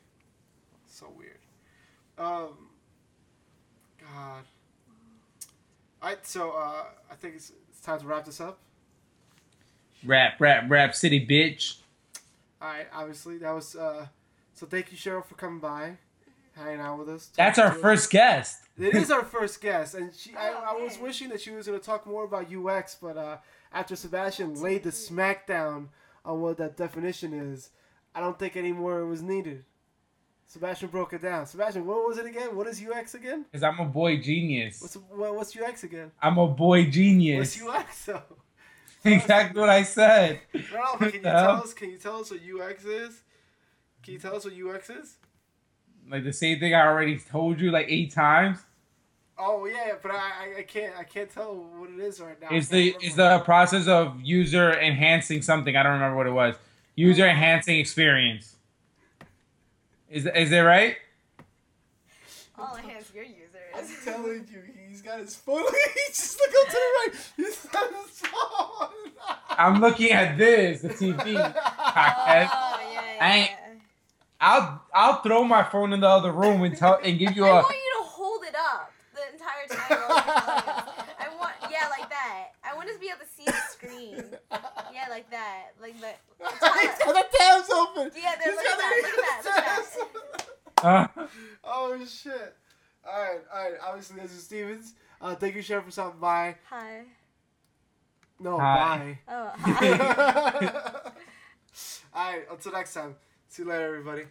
So weird. Um. God. Alright, so uh, I think it's, it's time to wrap this up. Rap, rap, rap, city bitch. Alright, obviously that was. uh So thank you, Cheryl, for coming by, hanging out with us. That's our talking to us. first guest. It is our first guest, and she. I, Oh, I was wishing that she was going to talk more about UX, but uh, after Sebastian laid the smackdown on what that definition is, I don't think any more was needed. Sebastian broke it down. Sebastian, what was it again? What is UX again? Cause I'm a boy genius. What's what, what's UX again? I'm a boy genius. What's UX though? [LAUGHS] exactly what I said. No, but can you [LAUGHS] tell us? Can you tell us what UX is? Can you tell us what UX is? Like the same thing I already told you like eight times. Oh yeah, but I, I, I can't I can't tell what it is right now. Is the can't is remember. the process of user enhancing something? I don't remember what it was. User enhancing experience. Is is it right? I'll enhance your users. I'm telling you, he's got his phone. [LAUGHS] he just look up to the right. He's got his phone. I'm looking at this, the TV. [LAUGHS] cockhead. Oh yeah, yeah. I ain't, I'll I'll throw my phone in the other room and tell and give you I a. want you to hold it up the entire time. while you're telling us. I want, yeah, like that. I want us to be able to see the screen. Yeah, like that, like that. he's got the tabs open. Yeah, there, He's look at that, the look at that, tabs look at [LAUGHS] open. Uh, Oh shit! All right, all right. Obviously, this is Stevens. Uh, thank you, Sharon, for stopping by. Hi. No, Hi. Oh, bye. [LAUGHS] hi. [LAUGHS] all right. Until next time. See you later, everybody.